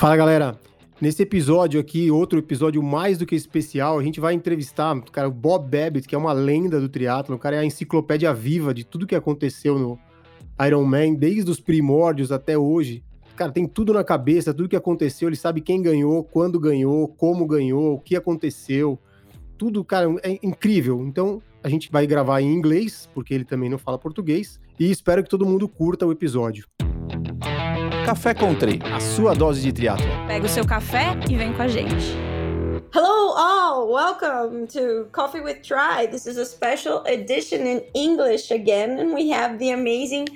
Fala galera, nesse episódio aqui, outro episódio mais do que especial, a gente vai entrevistar o cara o Bob Babbitt, que é uma lenda do triatlo, o cara é a enciclopédia viva de tudo que aconteceu no Ironman, desde os primórdios até hoje. Cara, tem tudo na cabeça, tudo que aconteceu, ele sabe quem ganhou, quando ganhou, como ganhou, o que aconteceu. Tudo, cara, é incrível. Então, a gente vai gravar em inglês, porque ele também não fala português, e espero que todo mundo curta o episódio. Café Country, a sua dose de triatlo. Pega o seu café e vem com a gente. Hello, all. Welcome to Coffee with Tri. This is a special edition in English again, and we have the amazing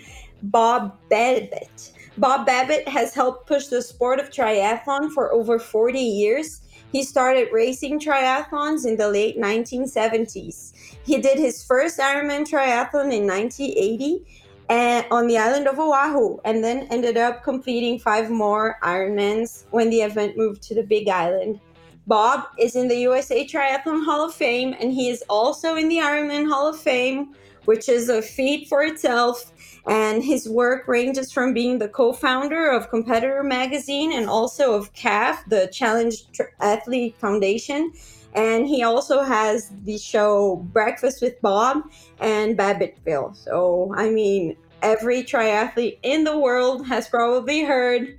Bob Babbitt. Bob Babbitt has helped push the sport of triathlon for over 40 years. He started racing triathlons in the late 1970s. He did his first Ironman triathlon in 1980 and on the island of Oahu, and then ended up completing five more Ironmans when the event moved to the Big Island. Bob is in the USA Triathlon Hall of Fame, and he is also in the Ironman Hall of Fame, which is a feat for itself. And his work ranges from being the co founder of Competitor Magazine and also of CAF, the Challenge Athlete Foundation. And he also has the show Breakfast with Bob and Babbittville. So, I mean, every triathlete in the world has probably heard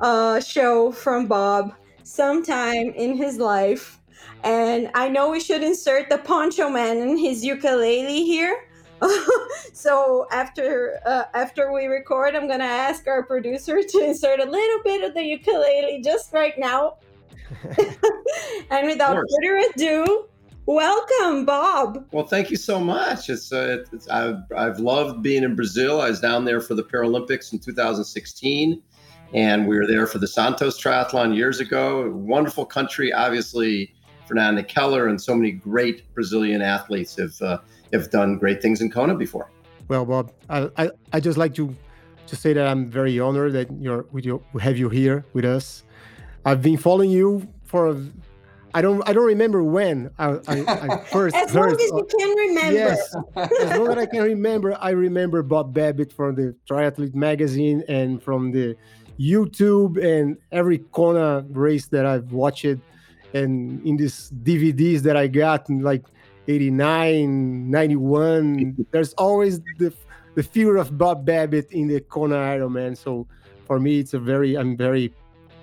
a show from Bob sometime in his life. And I know we should insert the Poncho Man and his ukulele here. so after uh, after we record, I'm gonna ask our producer to insert a little bit of the ukulele just right now. and without further ado, welcome, Bob. Well, thank you so much. It's, uh, it's I've, I've loved being in Brazil. I was down there for the Paralympics in 2016, and we were there for the Santos Triathlon years ago. Wonderful country, obviously. Fernanda Keller and so many great Brazilian athletes have uh, have done great things in Kona before. Well, Bob, I I, I just like to to say that I'm very honored that you're with you have you here with us. I've been following you for I don't I don't remember when I, I, I first as heard, long as you can remember. Yes, as long as I can remember, I remember Bob Babbitt from the Triathlete magazine and from the YouTube and every Kona race that I've watched and in these DVDs that I got in like 89, 91, there's always the the figure of Bob Babbitt in the Kona Ironman. So for me, it's a very I'm very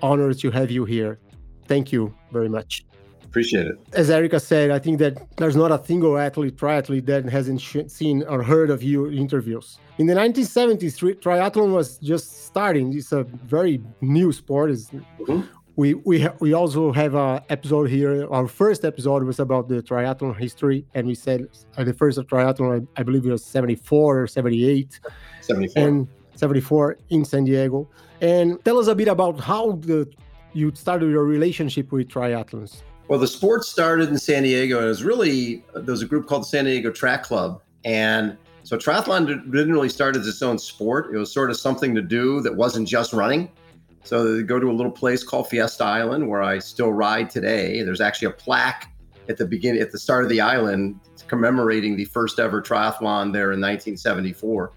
honored to have you here. Thank you very much. Appreciate it. As Erica said, I think that there's not a single athlete, triathlete that hasn't seen or heard of your interviews. In the 1970s, tri- triathlon was just starting. It's a very new sport. Mm-hmm. We we ha- we also have an episode here. Our first episode was about the triathlon history, and we said uh, the first triathlon, I, I believe, it was 74 or 78. 74. And 74 in San Diego. And tell us a bit about how the you started your relationship with triathlons. Well, the sport started in San Diego. And it was really there was a group called the San Diego Track Club, and so triathlon didn't really start as its own sport. It was sort of something to do that wasn't just running. So they go to a little place called Fiesta Island, where I still ride today. There's actually a plaque at the beginning, at the start of the island, commemorating the first ever triathlon there in 1974.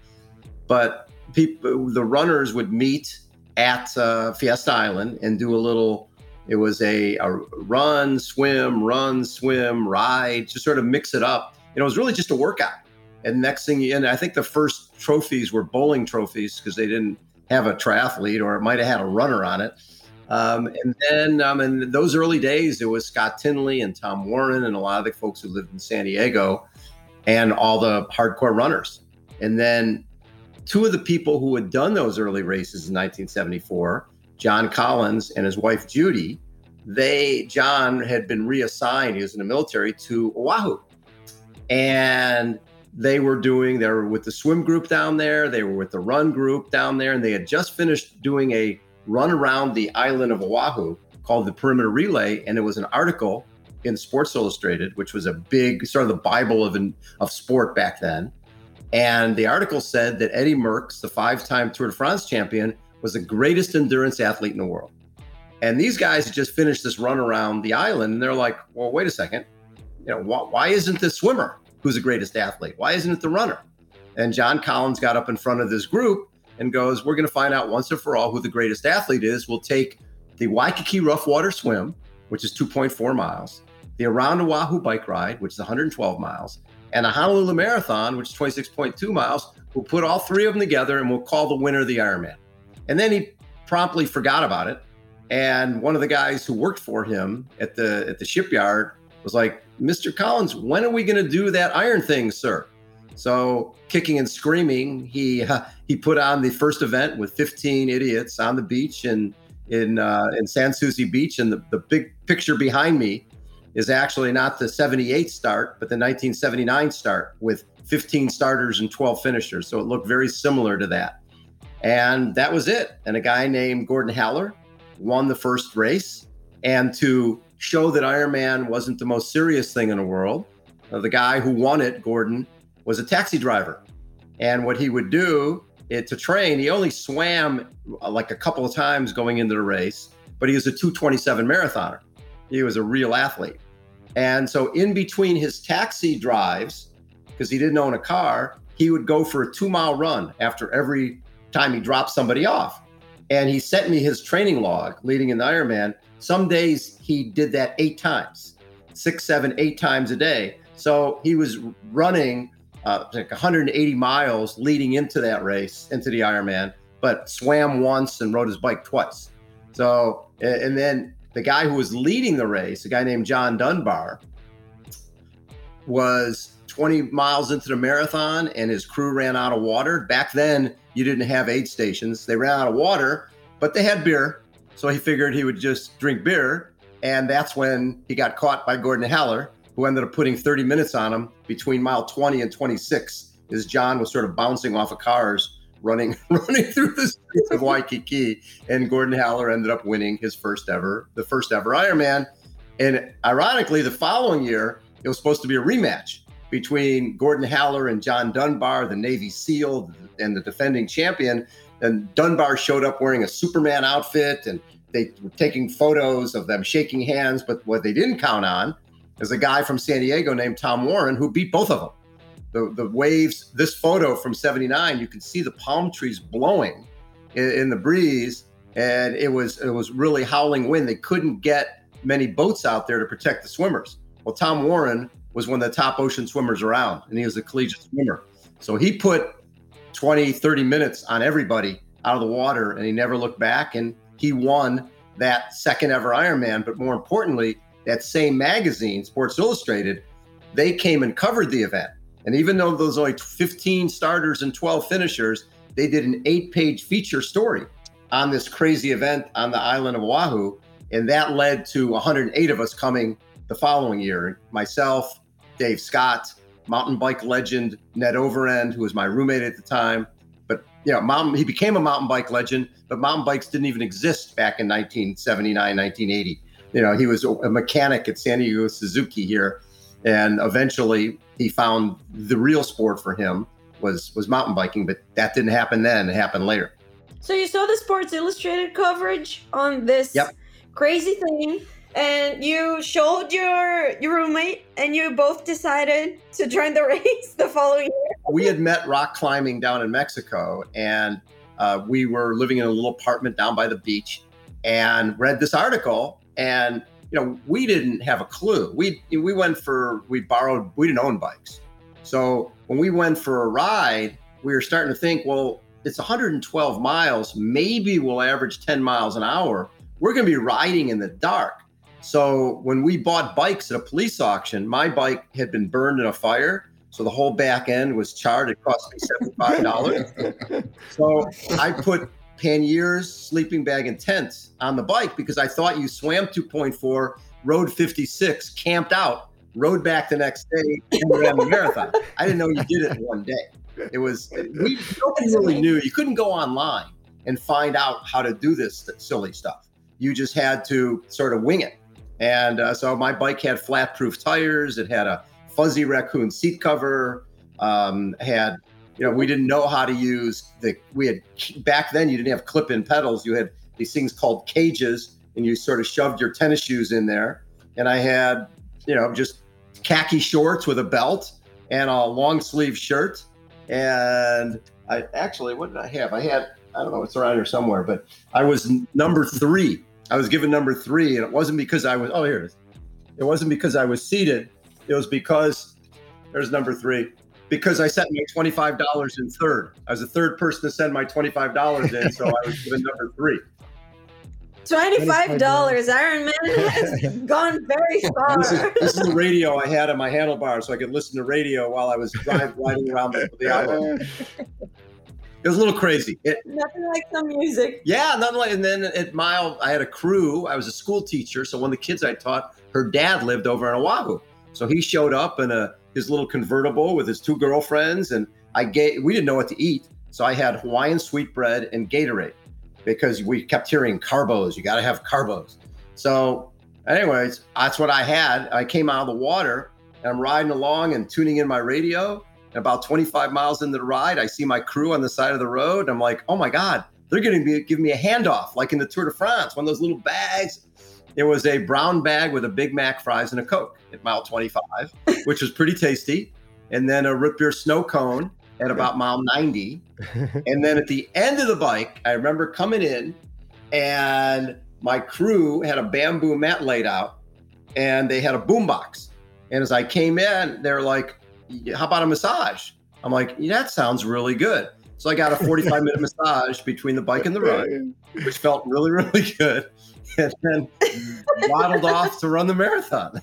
But people, the runners would meet at uh, Fiesta Island and do a little. It was a, a run, swim, run, swim, ride, just sort of mix it up. Know, it was really just a workout. And next thing, you, and I think the first trophies were bowling trophies because they didn't have a triathlete or it might have had a runner on it. Um, and then um, in those early days, it was Scott Tinley and Tom Warren and a lot of the folks who lived in San Diego and all the hardcore runners. And then two of the people who had done those early races in 1974, John Collins and his wife Judy, they John had been reassigned. He was in the military to Oahu, and they were doing. They were with the swim group down there. They were with the run group down there, and they had just finished doing a run around the island of Oahu called the Perimeter Relay, and it was an article in Sports Illustrated, which was a big sort of the Bible of of sport back then. And the article said that Eddie Merckx, the five time Tour de France champion, was the greatest endurance athlete in the world. And these guys just finished this run around the island, and they're like, well, wait a second. You know, why, why isn't the swimmer who's the greatest athlete? Why isn't it the runner? And John Collins got up in front of this group and goes, We're going to find out once and for all who the greatest athlete is. We'll take the Waikiki Rough Water Swim, which is 2.4 miles, the Around Oahu Bike Ride, which is 112 miles, and the Honolulu Marathon, which is 26.2 miles. We'll put all three of them together and we'll call the winner the Ironman. And then he promptly forgot about it. And one of the guys who worked for him at the at the shipyard was like, "Mr. Collins, when are we going to do that iron thing, sir?" So, kicking and screaming, he uh, he put on the first event with 15 idiots on the beach in in uh, in Souci Beach, and the, the big picture behind me is actually not the 78 start, but the 1979 start with 15 starters and 12 finishers. So it looked very similar to that. And that was it. And a guy named Gordon Haller won the first race. And to show that Ironman wasn't the most serious thing in the world, uh, the guy who won it, Gordon, was a taxi driver. And what he would do it, to train, he only swam uh, like a couple of times going into the race, but he was a 227 marathoner. He was a real athlete. And so, in between his taxi drives, because he didn't own a car, he would go for a two mile run after every time he dropped somebody off. And he sent me his training log leading in the Ironman. Some days he did that eight times, six, seven, eight times a day. So he was running uh, like 180 miles leading into that race, into the Ironman, but swam once and rode his bike twice. So, and then the guy who was leading the race, a guy named John Dunbar, was 20 miles into the marathon and his crew ran out of water. Back then, you didn't have aid stations. They ran out of water, but they had beer. So he figured he would just drink beer. And that's when he got caught by Gordon Haller, who ended up putting 30 minutes on him between mile 20 and 26 as John was sort of bouncing off of cars running running through the streets of Waikiki. And Gordon Haller ended up winning his first ever, the first ever Ironman. And ironically, the following year, it was supposed to be a rematch between Gordon Haller and John Dunbar, the Navy SEAL and the defending champion. And Dunbar showed up wearing a Superman outfit and they were taking photos of them shaking hands. But what they didn't count on is a guy from San Diego named Tom Warren who beat both of them the, the waves, this photo from 79, you can see the palm trees blowing in, in, the breeze. And it was it was really howling wind. They couldn't get many boats out there to protect the swimmers. Well, Tom Warren was one of the top ocean swimmers around, and he was a collegiate mm-hmm. swimmer. So he put 20, 30 minutes on everybody out of the water, and he never looked back. And he won that second ever Ironman. But more importantly, that same magazine, Sports Illustrated, they came and covered the event and even though those only 15 starters and 12 finishers, they did an eight page feature story on this crazy event on the island of Oahu. And that led to 108 of us coming the following year. Myself, Dave Scott, mountain bike legend Ned Overend, who was my roommate at the time. But you know, mountain, he became a mountain bike legend, but mountain bikes didn't even exist back in 1979, 1980. You know, he was a mechanic at San Diego Suzuki here and eventually he found the real sport for him was was mountain biking but that didn't happen then it happened later so you saw the sports illustrated coverage on this yep. crazy thing and you showed your your roommate and you both decided to join the race the following year we had met rock climbing down in mexico and uh, we were living in a little apartment down by the beach and read this article and you know, we didn't have a clue. We we went for we borrowed. We didn't own bikes, so when we went for a ride, we were starting to think, well, it's 112 miles. Maybe we'll average 10 miles an hour. We're going to be riding in the dark. So when we bought bikes at a police auction, my bike had been burned in a fire. So the whole back end was charred. It cost me $75. so I put panniers, sleeping bag, and tents on the bike because I thought you swam 2.4, rode 56, camped out, rode back the next day, and ran the marathon. I didn't know you did it in one day. It was we nobody really knew. You couldn't go online and find out how to do this silly stuff. You just had to sort of wing it. And uh, so my bike had flat proof tires. It had a fuzzy raccoon seat cover. Um, had you know, we didn't know how to use the, we had, back then you didn't have clip in pedals. You had these things called cages and you sort of shoved your tennis shoes in there. And I had, you know, just khaki shorts with a belt and a long sleeve shirt. And I actually, what did I have? I had, I don't know, it's around here somewhere, but I was number three I was given number three, and it wasn't because I was. Oh, here it is. It wasn't because I was seated. It was because there's number three. Because I sent my twenty-five dollars in third. I was the third person to send my twenty-five dollars in, so I was given number three. Twenty-five dollars. Iron Man has gone very far. This is, this is the radio I had on my handlebar, so I could listen to radio while I was drive, riding around the, the island. It was a little crazy. It, Nothing like some music. yeah, nothing like. And then at Mile, I had a crew. I was a school teacher, so one of the kids I taught, her dad lived over in Oahu, so he showed up in a his little convertible with his two girlfriends, and I gave. We didn't know what to eat, so I had Hawaiian sweetbread and Gatorade because we kept hearing carbos. You got to have carbos. So, anyways, that's what I had. I came out of the water and I'm riding along and tuning in my radio. And about 25 miles into the ride, I see my crew on the side of the road. And I'm like, oh my God, they're going to give me a handoff like in the Tour de France, one of those little bags. It was a brown bag with a Big Mac fries and a Coke at mile 25, which was pretty tasty. And then a root beer snow cone at about mile 90. and then at the end of the bike, I remember coming in and my crew had a bamboo mat laid out and they had a boombox. And as I came in, they're like, how about a massage? I'm like, yeah, that sounds really good. So I got a 45 minute massage between the bike and the run, which felt really, really good. And then waddled off to run the marathon.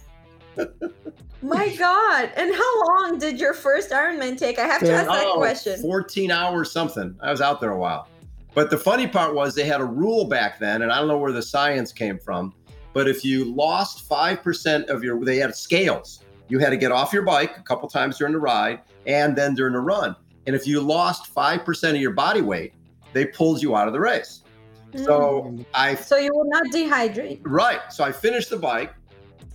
My God. And how long did your first Ironman take? I have to ask that Oh, question. 14 hours something. I was out there a while. But the funny part was they had a rule back then, and I don't know where the science came from. But if you lost 5% of your, they had scales. You had to get off your bike a couple times during the ride and then during the run. And if you lost 5% of your body weight, they pulled you out of the race. So mm. I So you will not dehydrate. Right. So I finished the bike,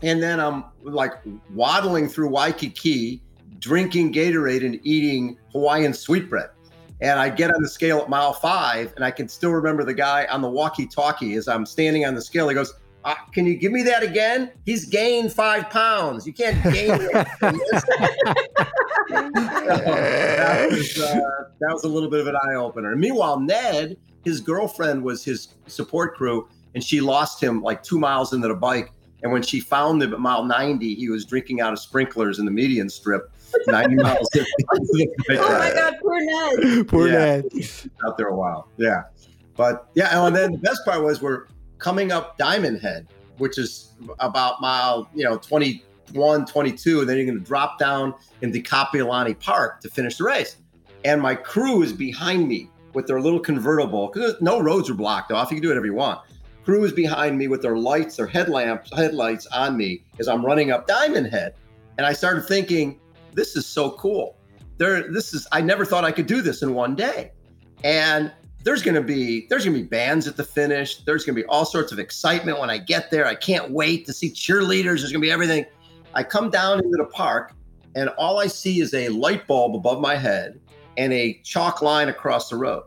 and then I'm like waddling through Waikiki, drinking Gatorade and eating Hawaiian sweetbread. And I get on the scale at mile five, and I can still remember the guy on the walkie-talkie as I'm standing on the scale. He goes, uh, "Can you give me that again? He's gained five pounds. You can't gain it." that, was, uh, that was a little bit of an eye opener. Meanwhile, Ned, his girlfriend was his support crew, and she lost him like two miles into the bike. And when she found him at mile 90, he was drinking out of sprinklers in the median strip, 90 miles. into the bike Oh my. God, poor Ned. Poor Yeah. Ned. Out there a while. Yeah. But yeah, and then the best part was we're coming up Diamond Head, which is about mile, you know, 21, 22, and then you're going to drop down into Kapiolani Park to finish the race. And my crew is behind me with their little convertible because no roads are blocked off. You can do whatever you want. Crew is behind me with their lights, their headlamps, headlights on me as I'm running up Diamond Head. And I started thinking, this is so cool. There, this is I never thought I could do this in one day. And there's gonna be there's gonna be bands at the finish. There's gonna be all sorts of excitement when I get there. I can't wait to see cheerleaders. There's gonna be everything. I come down into the park, and all I see is a light bulb above my head and a chalk line across the road.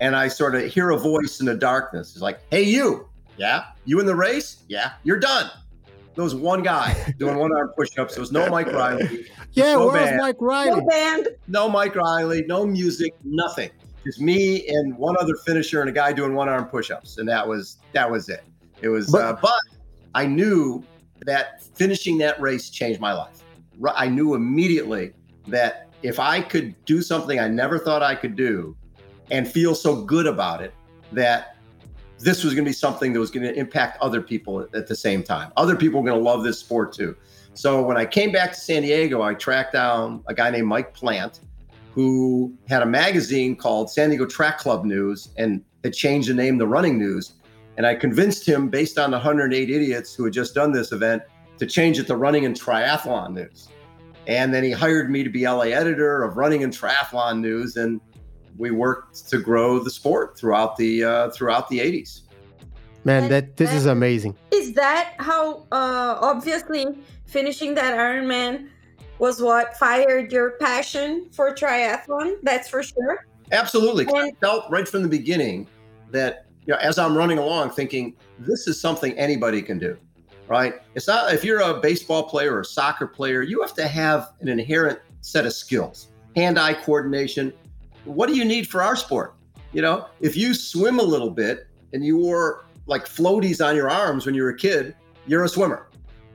And I sort of hear a voice in the darkness. It's like, "Hey, you, yeah, you in the race? Yeah, you're done." There was one guy doing one arm push-ups. There was no Mike Reilly, Yeah, So where's bad. Mike No Reilly? band. no Mike Reilly, no music, nothing. Just me and one other finisher and a guy doing one arm push-ups, and that was that was it. It was, But- uh, but I knew that finishing that race changed my life. I knew immediately that if I could do something I never thought I could do, and feel so good about it, that this was going to be something that was going to impact other people at- the same time. Other people were going to love this sport too. So when I came back to San Diego, I tracked down a guy named Mike Plant, who had a magazine called San Diego Track Club News and had changed the name to Running News. And I convinced him, based on the 108 idiots who had just done this event, to change it to Running and Triathlon News. And then he hired me to be LA editor of Running and Triathlon News, and we worked to grow the sport throughout the uh, throughout the 80s. Man, that this is amazing. Is that how, uh, obviously, finishing that Ironman was what fired your passion for triathlon? That's for sure. Absolutely. I felt right from the beginning that, you know, as I'm running along, thinking this is something anybody can do, right? It's not, if you're a baseball player or a soccer player, you have to have an inherent set of skills, hand eye coordination. What do you need for our sport? You know, if you swim a little bit and you're like floaties on your arms when you were a kid, you're a swimmer.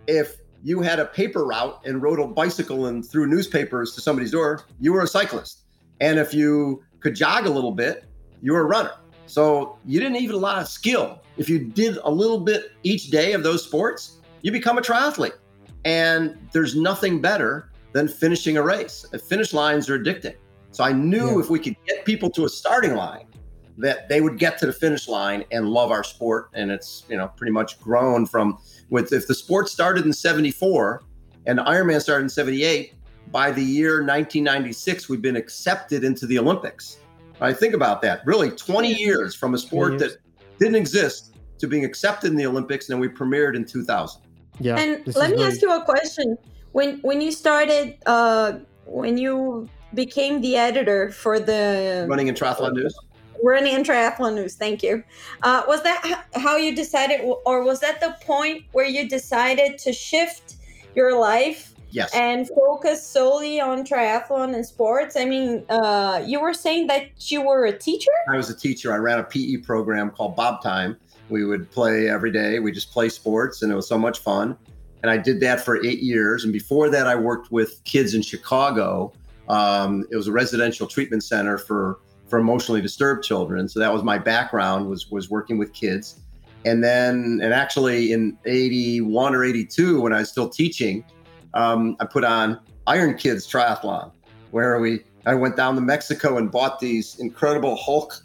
If you had a paper route and rode a bicycle and threw newspapers to somebody's door, you were a cyclist. And if you could jog a little bit, you were a runner. So you didn't need a lot of skill. If you did a little bit each day of those sports, you become a triathlete. And there's nothing better than finishing a race. Finish lines are addicting. So I knew yeah. if we could get people to a starting line, that they would get to the finish line and love our sport. And it's you know pretty much grown from with if the sport started in '74 and Ironman started in '78, by the year 1996 we've been accepted into the Olympics. I think about that. Really, 20 years from a sport that didn't exist to being accepted in the Olympics, and we premiered in 2000. Yeah. And let me really... ask you a question. When when you started, uh, when you became the editor for the running and triathlon news running and triathlon news. Thank you. Uh, was that how you decided, or was that the point where you decided to shift your life yes. and focus solely on triathlon and sports? I mean, uh, you were saying that you were a teacher. I was a teacher. I ran a PE program called Bob Time. We would play every day. We just play sports, and it was so much fun. And I did that for eight years. And before that, I worked with kids in Chicago. Um, it was a residential treatment center for for emotionally disturbed children. So that was my background was was working with kids. And then, and actually in 81 or 82, when I was still teaching, um, I put on Iron Kids Triathlon, where we I went down to Mexico and bought these incredible Hulk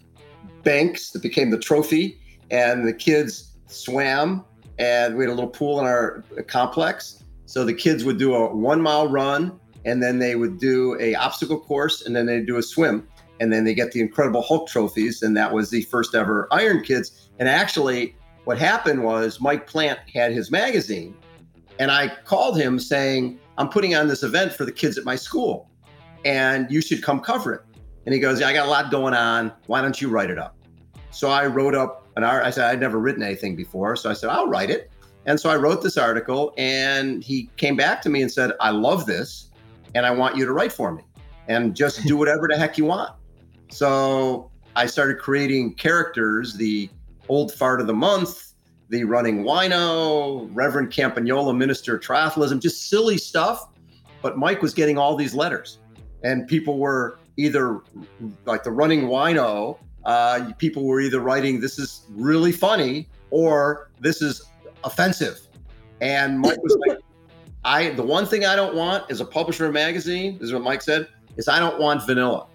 banks that became the trophy, and the kids swam, and we had a little pool in our complex. So the kids would do a one mile run, and then they would do a obstacle course, and then they'd do a swim and then they get the Incredible Hulk trophies, and that was the first ever Iron Kids. And actually, what happened was Mike Plant had his magazine, and I called him saying, "I'm putting on this event for the kids at my school, and you should come cover it." And he goes, yeah, "I got a lot going on. Why don't you write it up?" So I wrote up an art. I said I'd never written anything before, so I said I'll write it. And so I wrote this article, and he came back to me and said, "I love this, and I want you to write for me, and just do whatever the heck you want." So I started creating characters, the old fart of the month, the running wino, Reverend Campagnola, Minister of Triathlism, just silly stuff. But Mike was getting all these letters, and people were either like the running wino, uh, people were either writing, This is really funny, or This is offensive. And Mike was like, I the one thing I don't want is a publisher magazine, this is what Mike said, is I don't want vanilla.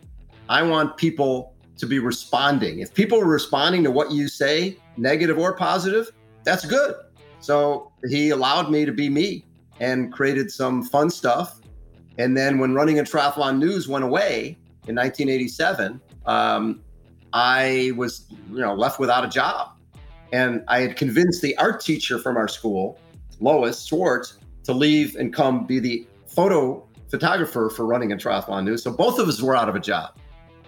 I want people to be responding. If people are responding to what you say, negative or positive, that's good. So he allowed me to be me and created some fun stuff. And then when running a triathlon news went away in 1987, um, I was you know left without a job, and I had convinced the art teacher from our school, Lois Schwartz, to leave and come be the photo photographer for running a triathlon news. So both of us were out of a job.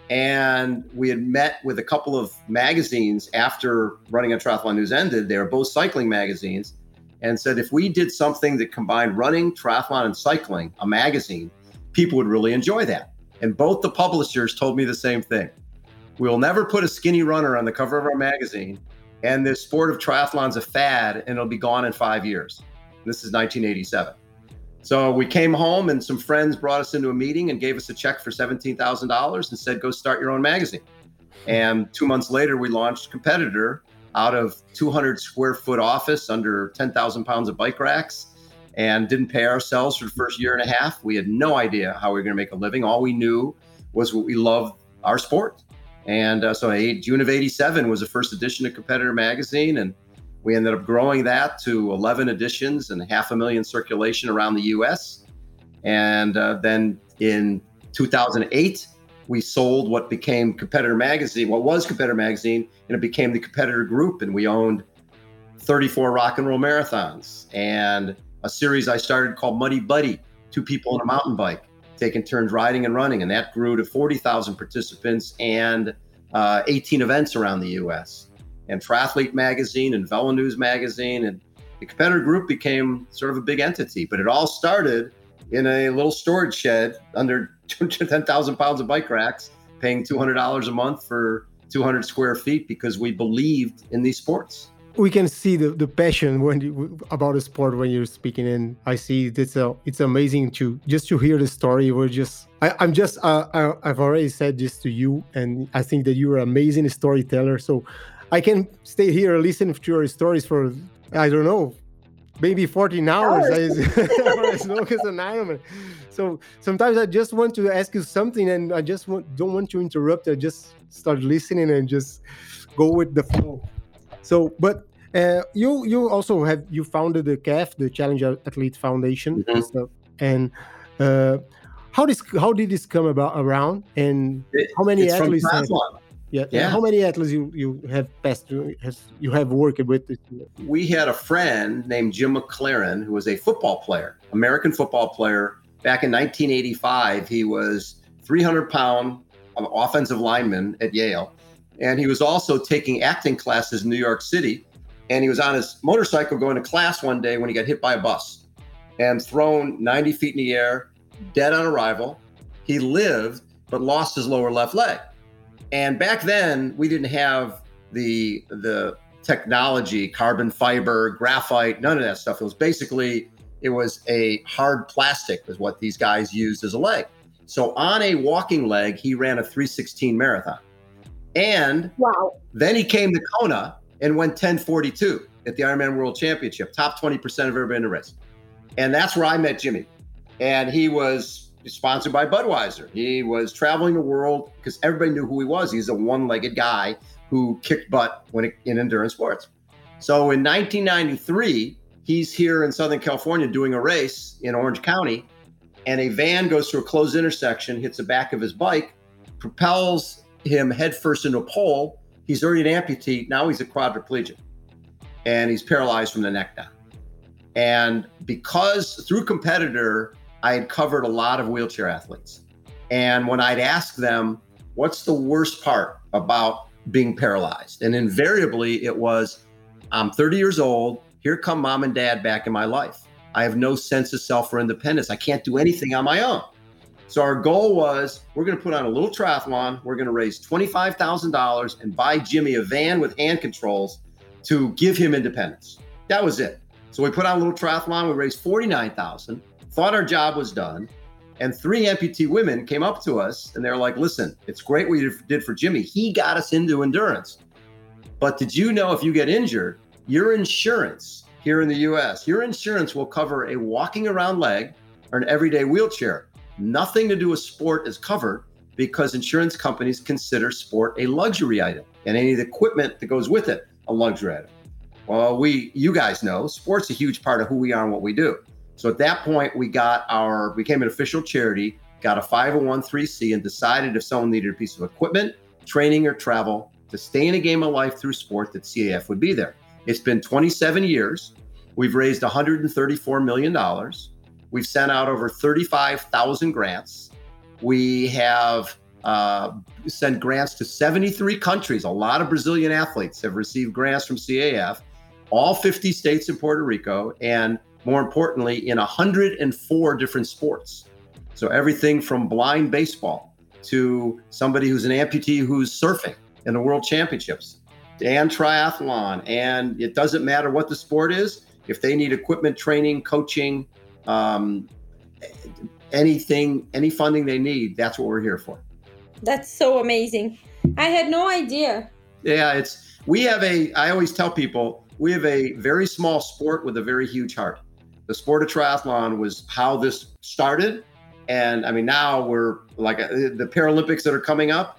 And we had met with a couple of magazines after running a triathlon news ended. They were both cycling magazines and said if we did something that combined running, triathlon, and cycling, a magazine, people would really enjoy that. And both the publishers told me the same thing. We'll never put a skinny runner on the cover of our magazine. And this sport of triathlon's a fad and it'll be gone in five years. This is 1987. So we came home, and some friends brought us into a meeting and gave us a check for $17,000 and said, go start your own magazine. And two months later, we launched Competitor out of 200 square foot office under 10,000 pounds of bike racks and didn't pay ourselves for the first year and a half. We had no idea how we were going to make a living. All we knew was what we loved our sport. And uh, so June of 87 was the first edition of Competitor magazine. And we ended up growing that to 11 editions and half a million circulation around the US. And uh, then in 2008, we sold what became Competitor Magazine, what was Competitor Magazine, and it became the Competitor Group. And we owned 34 rock and roll marathons and a series I started called Muddy Buddy, two people on a mountain bike taking turns riding and running. And that grew to 40,000 participants and uh, 18 events around the US and Triathlete magazine and Velo News magazine. And the competitor group became sort of a big entity, but it all started in a little storage shed under 10,000 pounds of bike racks, paying $200 a month for 200 square feet because we believed in these sports. we can see the, the passion when you, about the sport when you're speaking and i see it's a, it's amazing to just to hear the story we're just I, i'm just uh, I, i've already said this to you and i think that you're an amazing storyteller so i can stay here listen to your stories for i don't know maybe 14 hours, hours. as long as an ironman so sometimes i just want to ask you something and i just want, don't want to interrupt i just start listening and just go with the flow so, but uh, you you also have you founded the CAF, the Challenger Athlete Foundation, mm-hmm. and, stuff. and uh, how this how did this come about around, and it, how many athletes? Have, yeah, yeah. How many athletes you you have passed through? Has you have worked with? We had a friend named Jim McLaren who was a football player, American football player. Back in 1985, he was 300 pound offensive lineman at Yale and he was also taking acting classes in New York City. And he was on his motorcycle going to class one day when he got hit by a bus and thrown 90 feet in the air, dead on arrival. He lived, but lost his lower left leg. And back then, we didn't have the the technology, carbon fiber, graphite, none of that stuff. It was basically it was a hard plastic, was what these guys used as a leg. So on a walking leg, he ran a 316 marathon. And wow. then he came to Kona and went 1042 at the Ironman World Championship, top 20% of ever been in a race. And that's where I met Jimmy. And he was sponsored by Budweiser. He was traveling the world because everybody knew who he was. He's a one legged guy who kicked butt when it, in endurance sports. So in 1993, he's here in Southern California doing a race in Orange County, and a van goes through a closed intersection, hits the back of his bike, propels him headfirst into a pole. He's already an amputee. Now he's a quadriplegic and he's paralyzed from the neck down. And because through competitor, I had covered a lot of wheelchair athletes. And when I'd ask them, what's the worst part about being paralyzed? And invariably it was, I'm 30 years old. Here come mom and dad back in my life. I have no sense of self or independence. I can't do anything on my own. So our goal was we're going to put on a little triathlon. We're going to raise $25,000 and buy Jimmy a van with hand controls to give him independence. That was it. So we put on a little triathlon. We raised 49,000. Thought our job was done. And three amputee women came up to us and they're like, listen, it's great what you did for Jimmy. He got us into endurance. But did you know if you get injured, your insurance here in the US, your insurance will cover a walking around leg or an everyday wheelchair. Nothing to do with sport is covered because insurance companies consider sport a luxury item and any of the equipment that goes with it a luxury item. Well, we, you guys know, sport's a huge part of who we are and what we do. So at that point, we got our, became an official charity, got a 501c and decided if someone needed a piece of equipment, training, or travel to stay in a game of life through sport, that CAF would be there. It's been 27 years. We've raised $134 million. We've sent out over 35,000 grants. We have uh, sent grants to 73 countries. A lot of Brazilian athletes have received grants from CAF, all 50 states in Puerto Rico, and more importantly, in 104 different sports. So everything from blind baseball to somebody who's an amputee who's surfing in the world championships and triathlon. And it doesn't matter what the sport is. If they need equipment, training, coaching, um, anything, any funding they need, that's what we're here for. That's so amazing. I had no idea. Yeah, it's we have a. I always tell people we have a very small sport with a very huge heart. The sport of triathlon was how this started, and I mean now we're like uh, the Paralympics that are coming up.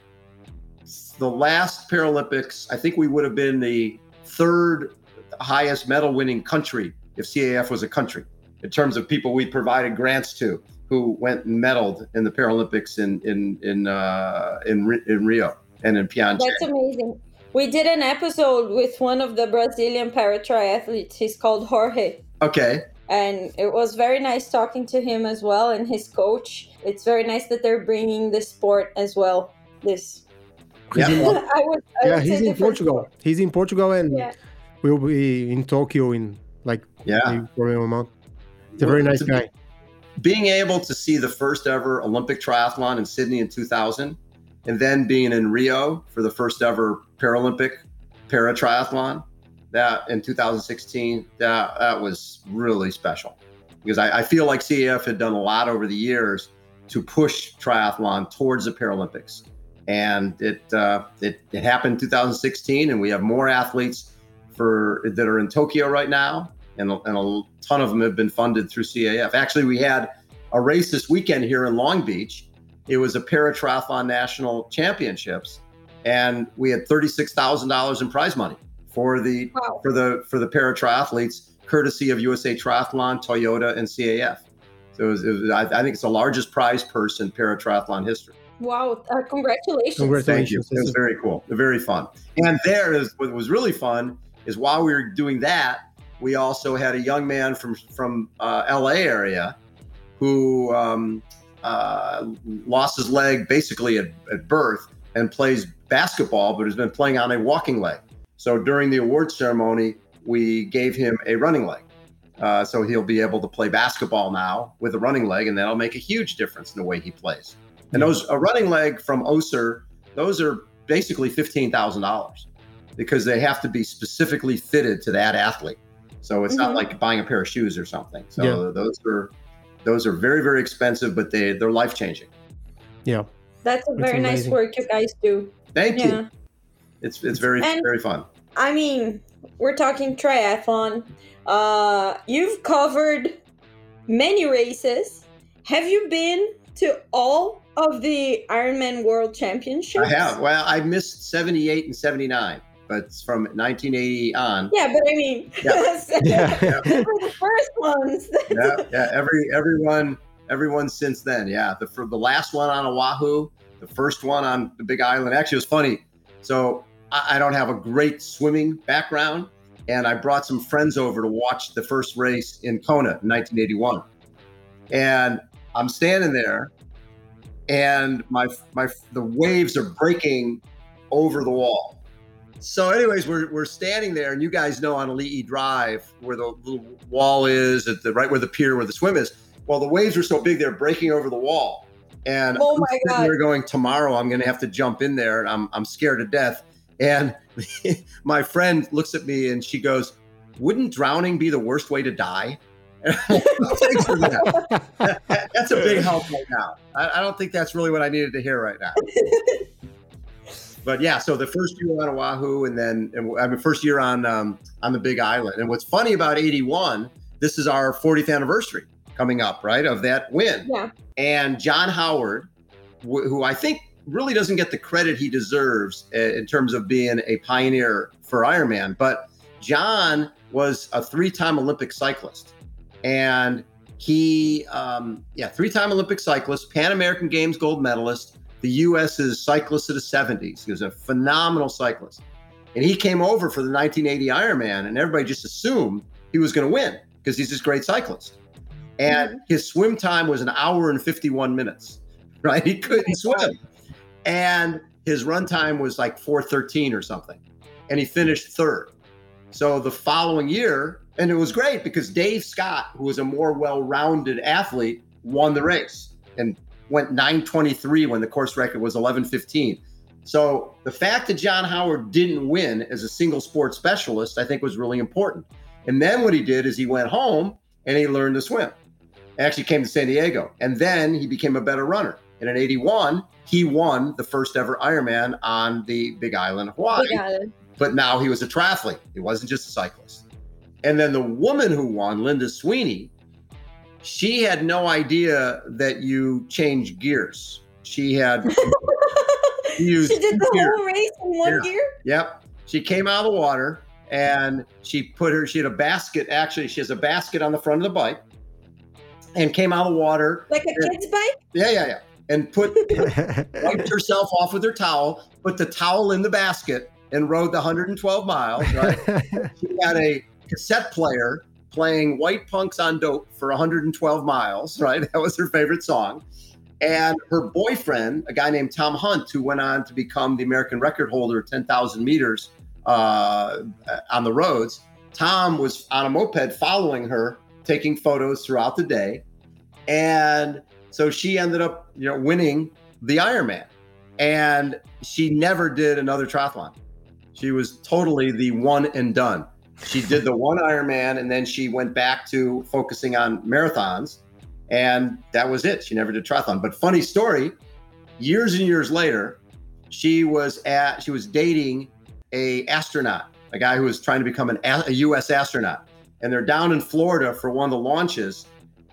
The last Paralympics, I think we would have been the third highest medal winning country if CAF was a country in terms of people we provided grants to who went and medaled in the Paralympics in in in uh, in, in Rio and in Pyeongchang. That's amazing. We did an episode with one of the Brazilian para triathletes. He's called Jorge. Okay. And it was very nice talking to him as well and his coach. It's very nice that they're bringing the sport as well. This. Yeah, I would, I yeah he's in Portugal. Sport. He's in Portugal and yeah. we'll be in Tokyo in like yeah for a month. It's a very nice guy. Being able to see the first ever Olympic triathlon in Sydney in 2000, and then being in Rio for the first ever Paralympic para triathlon, that in 2016, that that was really special because I, I feel like CAF had done a lot over the years to push triathlon towards the Paralympics, and it uh, it, it happened in 2016, and we have more athletes for that are in Tokyo right now, and, and a ton of them have been funded through CAF. Actually, we had a race this weekend here in Long Beach. It was a para triathlon national championships, and we had thirty-six thousand dollars in prize money for the Wow. for the for the para triathletes, courtesy of USA Triathlon, Toyota, and CAF. So it was, it was, I, I think it's the largest prize purse in para triathlon history. Wow. Uh, congratulations. Congrats. Thank you. It was very cool. Very fun. And there is what was really fun is while we were doing that, we also had a young man from from uh, LA area who um, uh, lost his leg basically at, at birth and plays basketball, but has been playing on a walking leg. So during the award ceremony, we gave him a running leg. Uh, so he'll be able to play basketball now with a running leg, and that'll make a huge difference in the way he plays. And those a running leg from Össur, those are basically fifteen thousand dollars because they have to be specifically fitted to that athlete. So it's not Mhm. like buying a pair of shoes or something. So Yeah. those are those are very very expensive, but they they're life changing. Yeah. That's a That's very nice work you guys do. Thank Yeah. you. It's it's very And- very fun. I mean, we're talking triathlon. Uh, you've covered many races. Have you been to all of the Ironman World Championships? I have. Well, I missed seventy eight and seventy nine, but from nineteen eighty on. Yeah, but I mean, Yeah. they were the first ones. yeah, yeah. Every everyone everyone since then. Yeah, the for the last one on Oahu, the first one on the Big Island. Actually, it was funny. So I, don't have a great swimming background, and I brought some friends over to watch the first race in Kona in 1981. And I'm standing there, and my my the waves are breaking over the wall. So, anyways, we're, we're standing there, and you guys know on Ali'i Drive where the little wall is, at the right where the pier where the swim is. Well, the waves were so big they're breaking over the wall, and Oh I'm my sitting God. there going, tomorrow I'm going to have to jump in there, and I'm I'm scared to death. And my friend looks at me and she goes, "Wouldn't drowning be the worst way to die?" Thanks for that. That- That's a big help right now. I, I don't think that's really what I needed to hear right now. but yeah, so the first year on Oahu, and then and, I mean, first year on um, on the Big Island. And what's funny about '81, this is our 40th anniversary coming up, right, of that win. Yeah. And John Howard, wh- who I think really doesn't get the credit he deserves in terms of being a pioneer for Ironman, but John was a three-time Olympic cyclist, and he, um, yeah, three-time Olympic cyclist, Pan American Games gold medalist, the U.S.'s cyclist of the 70s. He was a phenomenal cyclist, and he came over for the 1980 Ironman, and everybody just assumed he was going to win because he's this great cyclist. And his swim time was an hour and 51 minutes. Right? He couldn't swim, and his run time was like 4:13 or something, and he finished third. So the following year, and it was great because Dave Scott, who was a more well-rounded athlete, won the race and went 923 when the course record was 1115. So the fact that John Howard didn't win as a single sport specialist, I think was really important. And then what he did is he went home and he learned to swim. Actually came to San Diego. And then he became a better runner. And in 81, he won the first ever Ironman on the Big Island, of Hawaii got it. but now he was a triathlete. He wasn't just a cyclist. And then the woman who won, Linda Sweeney, she had no idea that you change gears. She had she used she did the gears. whole race in one Yeah. gear. Yep. She came out of the water and she put her, she had a basket. Actually, she has a basket on the front of the bike and came out of the water. Like a kid's bike? Yeah, yeah, yeah. And put wiped herself off with her towel, put the towel in the basket, and rode the 112 miles. Right? she had a cassette player playing White Punks on Dope for 112 miles. Right, that was her favorite song. And her boyfriend, a guy named Tom Hunt, who went on to become the American record holder 10,000 meters uh, on the roads. Tom was on a moped following her, taking photos throughout the day, and so she ended up, you know, winning the Ironman. And she never did another triathlon. She was totally the one and done. She did the one Ironman, and then she went back to focusing on marathons, and that was it. She never did triathlon. But funny story, years and years later, she was at she was dating a astronaut, a guy who was trying to become an a U.S. astronaut, and they're down in Florida for one of the launches.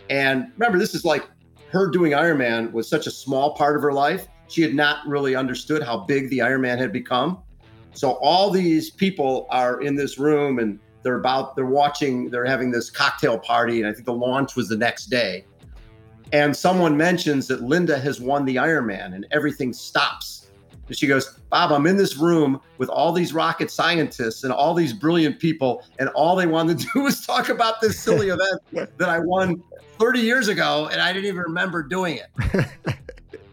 And remember, this is like her doing Ironman was such a small part of her life. She had not really understood how big the Ironman had become. So all these people are in this room and they're about they're watching they're having this cocktail party and I think the launch was the next day. And someone mentions that Linda has won the Ironman and everything stops. And she goes, Bob, I'm in this room with all these rocket scientists and all these brilliant people, and all they wanted to do was talk about this silly event that I won 30 years ago, and I didn't even remember doing it.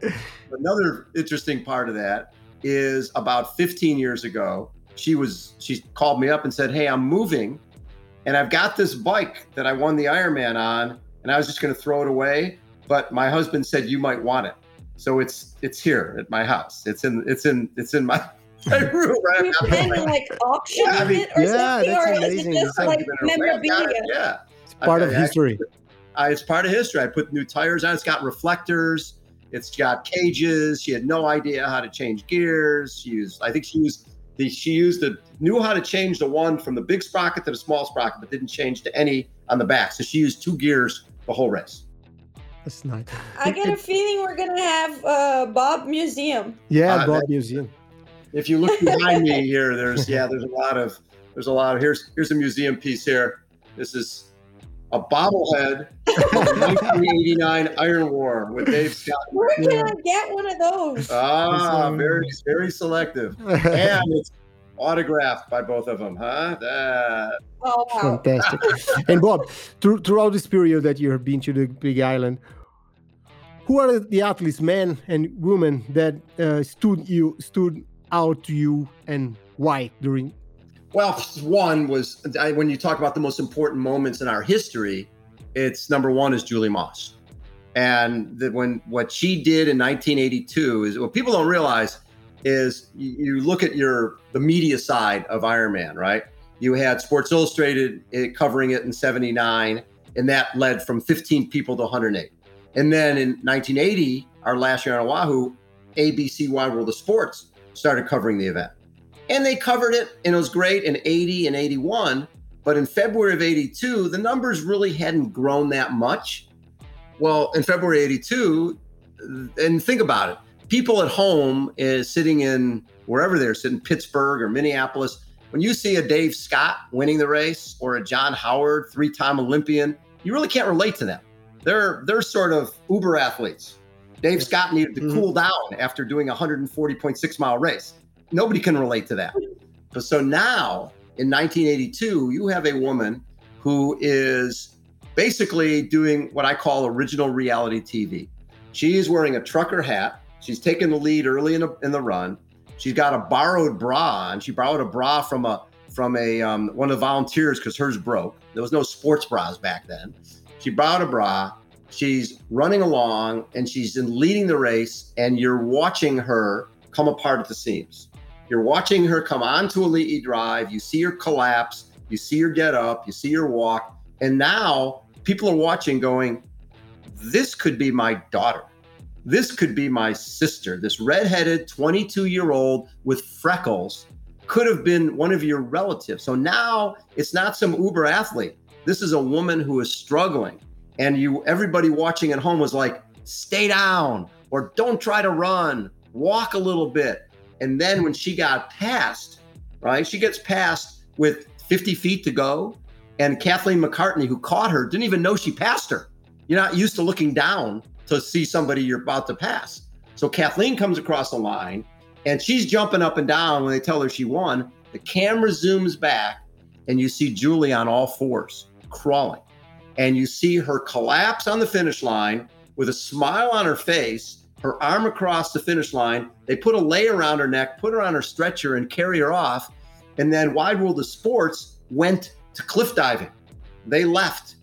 Another interesting part of that is about 15 years ago, she was she called me up and said, "Hey, I'm moving, and I've got this bike that I won the Ironman on, and I was just going to throw it away, but my husband said you might want it, so it's it's here at my house. It's in it's in it's in my." My room, right? You plan to like auction Yeah, I mean, it or yeah, something, that's or amazing. is it just It's like I've given it away. I've got memorabilia? it, Yeah, It's part I- of I- history. I, it's part of history. I put new tires on. It's got reflectors. It's got cages. She had no idea how to change gears. She used, I think she used the, she used the, knew how to change the one from the big sprocket to the small sprocket, but didn't change to any on the back. So she used two gears the whole race. That's nice. I get a feeling we're gonna have uh, Bob Museum. Yeah, Uh, Bob that- Museum. If you look behind me here, there's, yeah, there's a lot of, there's a lot of, here's, here's a museum piece here. This is a bobblehead of 1989 Iron War with Dave Scott. Where can Yeah. I get one of those? Ah, um, very, very selective. and it's autographed by both of them, huh? That- Oh wow! Fantastic. and Bob, through, throughout this period that you have been to the Big Island, who are the athletes, men and women, that uh, stood you stood out to you, and why during? well, one was I, when you talk about the most important moments in our history, it's number one is Julie Moss, and that when what she did in 1982 is what people don't realize is you, you look at your the media side of Ironman, right? You had Sports Illustrated eh, covering it in '79, and that led from 15 people to 108. And then in 1980, our last year on Oahu, ABC Wide World of Sports started covering the event. And they covered it, and it was great in 80 and 81. But in February of 82, the numbers really hadn't grown that much. Well, in February 82, and think about it people at home is sitting in wherever they're sitting, Pittsburgh or Minneapolis. When you see a Dave Scott winning the race or a John Howard, three time Olympian, you really can't relate to them. They're, they're sort of uber athletes. Dave Scott needed to Mhm. cool down after doing a 140.6 mile race. Nobody can relate to that. But so now in 1982, you have a woman who is basically doing what I call original reality TV. She's wearing a trucker hat. She's taking the lead early in the, in the run. She's got a borrowed bra, and she borrowed a bra from a from a um, one of the volunteers because hers broke. There was no sports bras back then. She borrowed a bra. She's running along, and she's in leading the race, and you're watching her come apart at the seams. You're watching her come onto a E Drive. You see her collapse. You see her get up. You see her walk. And now people are watching, going, "This could be my daughter." this could be my sister. This redheaded 22 year old with freckles could have been one of your relatives. So now it's not some uber athlete. This is a woman who is struggling. And you, everybody watching at home was like, stay down or don't try to run, walk a little bit. And then when she got past, right, she gets past with 50 feet to go. And Kathleen McCartney, who caught her, didn't even know she passed her. You're not used to looking down to see somebody you're about to pass. So Kathleen comes across the line and she's jumping up and down when they tell her she won. The camera zooms back and you see Julie on all fours crawling. And you see her collapse on the finish line with a smile on her face, her arm across the finish line. They put a lei around her neck, put her on her stretcher, and carry her off. And then Wide World of Sports went to cliff diving. They left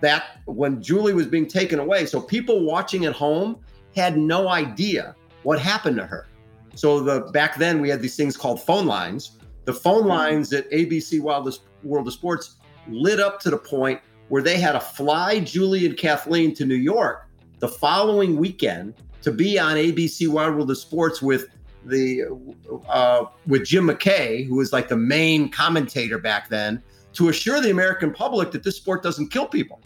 that when Julie was being taken away. So people watching at home had no idea what happened to her. So the back then we had these things called phone lines. The phone lines at ABC Wide World of Sports lit up to the point where they had to fly Julie and Kathleen to New York the following weekend to be on ABC Wide World of Sports with the uh, with Jim McKay, who was like the main commentator back then, to assure the American public that this sport doesn't kill people.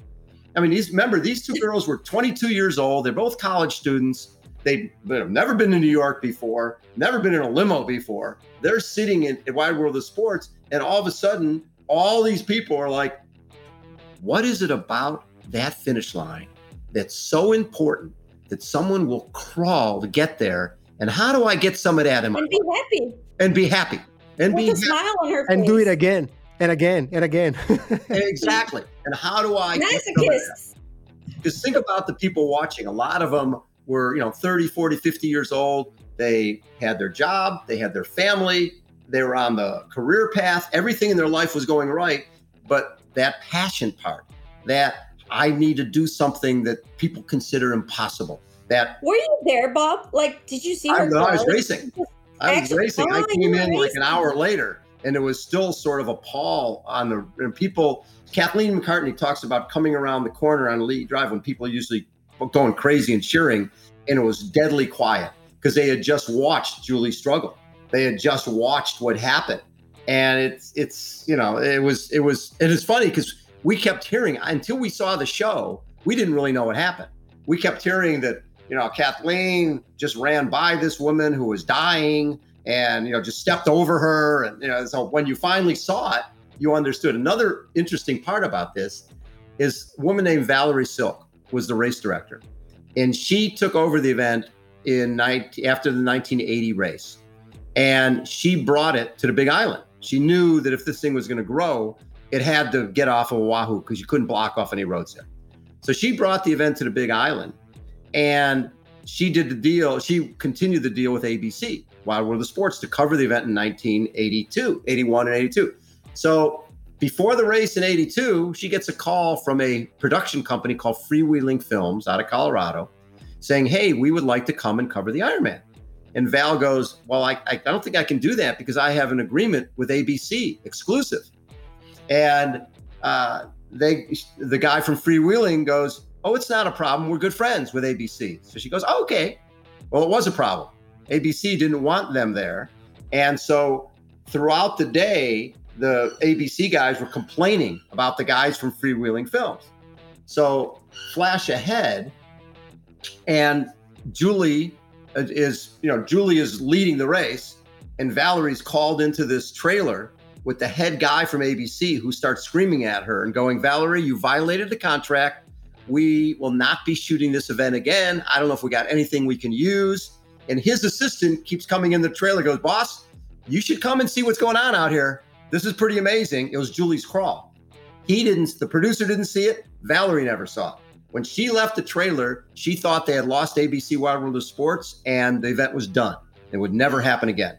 I mean, these remember these two girls were 22 years old. They're both college students. They, have never been to New York before, never been in a limo before. They're sitting in, in Wide World of Sports, and all of a sudden, all these people are like, "What is it about that finish line that's so important that someone will crawl to get there?" And how do I get some of that in my and be happy and be happy and with be a smile on her face and do it again and again and again. exactly. And how do I get Nice some of that? kiss. Because think about the people watching. A lot of them were, you know, 30, 40, 50 years old. They had their job, they had their family, they were on the career path. Everything in their life was going right. But that passion part, that I need to do something that people consider impossible. That Were you there, Bob? Like, did you see I, her? no, I was racing. I was racing. I came in like an hour later, and it was still sort of a pall on the and people. Kathleen McCartney talks about coming around the corner on Lee Drive when people usually going crazy and cheering, and it was deadly quiet because they had just watched Julie struggle. They had just watched what happened, and it's it's you know it was it was it is funny because we kept hearing until we saw the show, we didn't really know what happened. We kept hearing that you know Kathleen just ran by this woman who was dying and you know just stepped over her. And you know so when you finally saw it you understood. Another interesting part about this is a woman named valerie silk was the race director. And she took over the event in 19, after the 1980 race and she brought it to the big island she knew that if this thing was going to grow it had to get off of oahu because you couldn't block off any roads there so she brought the event to the big island and she did the deal. She continued the deal with ABC, Wide World of Sports, to cover the event in 1982, 81, and 82. So before the race in 82, she gets a call from a production company called Freewheeling Films out of Colorado saying, Hey, we would like to come and cover the Ironman. And Val goes, Well, I, I don't think I can do that because I have an agreement with ABC exclusive. And uh, they, the guy from Freewheeling goes, Oh, it's not a problem. We're good friends with ABC. So she goes, oh, Okay. Well, it was a problem. ABC didn't want them there. And so throughout the day, the ABC guys were complaining about the guys from Freewheeling Films. So flash ahead, and Julie is, you know, Julie is leading the race, and Valerie's called into this trailer with the head guy from ABC who starts screaming at her and going, Valerie, you violated the contract. We will not be shooting this event again. I don't know if we got anything we can use. And his assistant keeps coming in the trailer, goes, Boss, you should come and see what's going on out here. This is pretty amazing. It was Julie's crawl. He didn't, the producer didn't see it. Valerie never saw it. When she left the trailer, she thought they had lost ABC Wide World of Sports and the event was done. It would never happen again.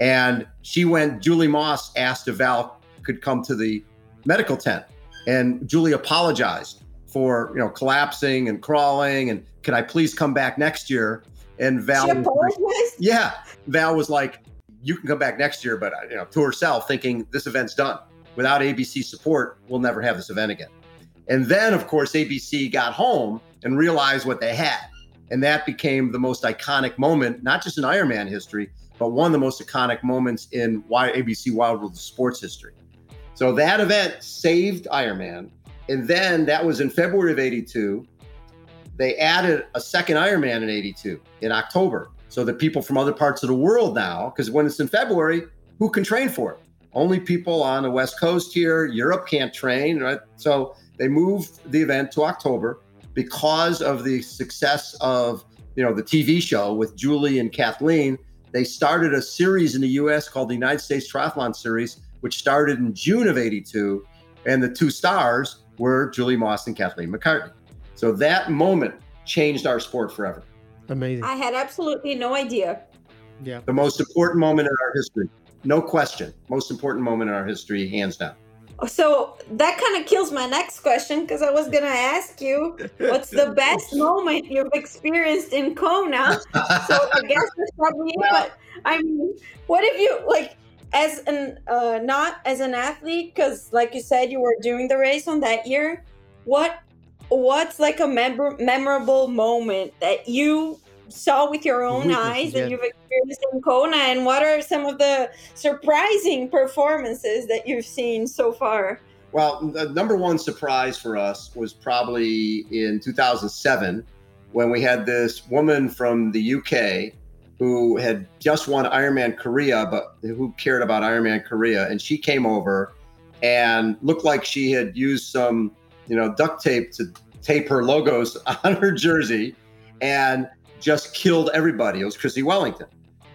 And she went, Julie Moss asked if Val could come to the medical tent. And Julie apologized for, you know, collapsing and crawling. And could I please come back next year? And Val, was yeah, Val was like, "You can come back next year," but you know, to herself, thinking this event's done. Without ABC support, we'll never have this event again. And then, of course, ABC got home and realized what they had, and that became the most iconic moment, not just in Ironman history, but one of the most iconic moments in ABC Wide World of Sports history. So that event saved Ironman, and then that was in February of '82 they added a second Ironman in 82 in October so that people from other parts of the world now, because when it's in February, who can train for it? Only people on the West Coast here, Europe can't train, right? So they moved the event to October because of the success of you know the TV show with Julie and Kathleen. They started a series in the US called the United States Triathlon Series, which started in June of 82. And the two stars were Julie Moss and Kathleen McCartney. So that moment changed our sport forever. Amazing. I had absolutely no idea. Yeah. The most important moment in our history. No question. Most important moment in our history, hands down. So that kind of kills my next question because I was gonna ask you what's the best moment you've experienced in Kona. So I guess that's probably it. But I mean, what if you like? as an uh, not as an athlete, because like you said, you were doing the race on that year. What what's like a mem- memorable moment that you saw with your own Witness, eyes yeah. and you've experienced in Kona, and what are some of the surprising performances that you've seen so far? Well, the number one surprise for us was probably in 2007 when we had this woman from the UK who had just won Ironman Korea, but who cared about Ironman Korea. And she came over and looked like she had used some, you know, duct tape to tape her logos on her jersey and just killed everybody. It was Chrissie Wellington.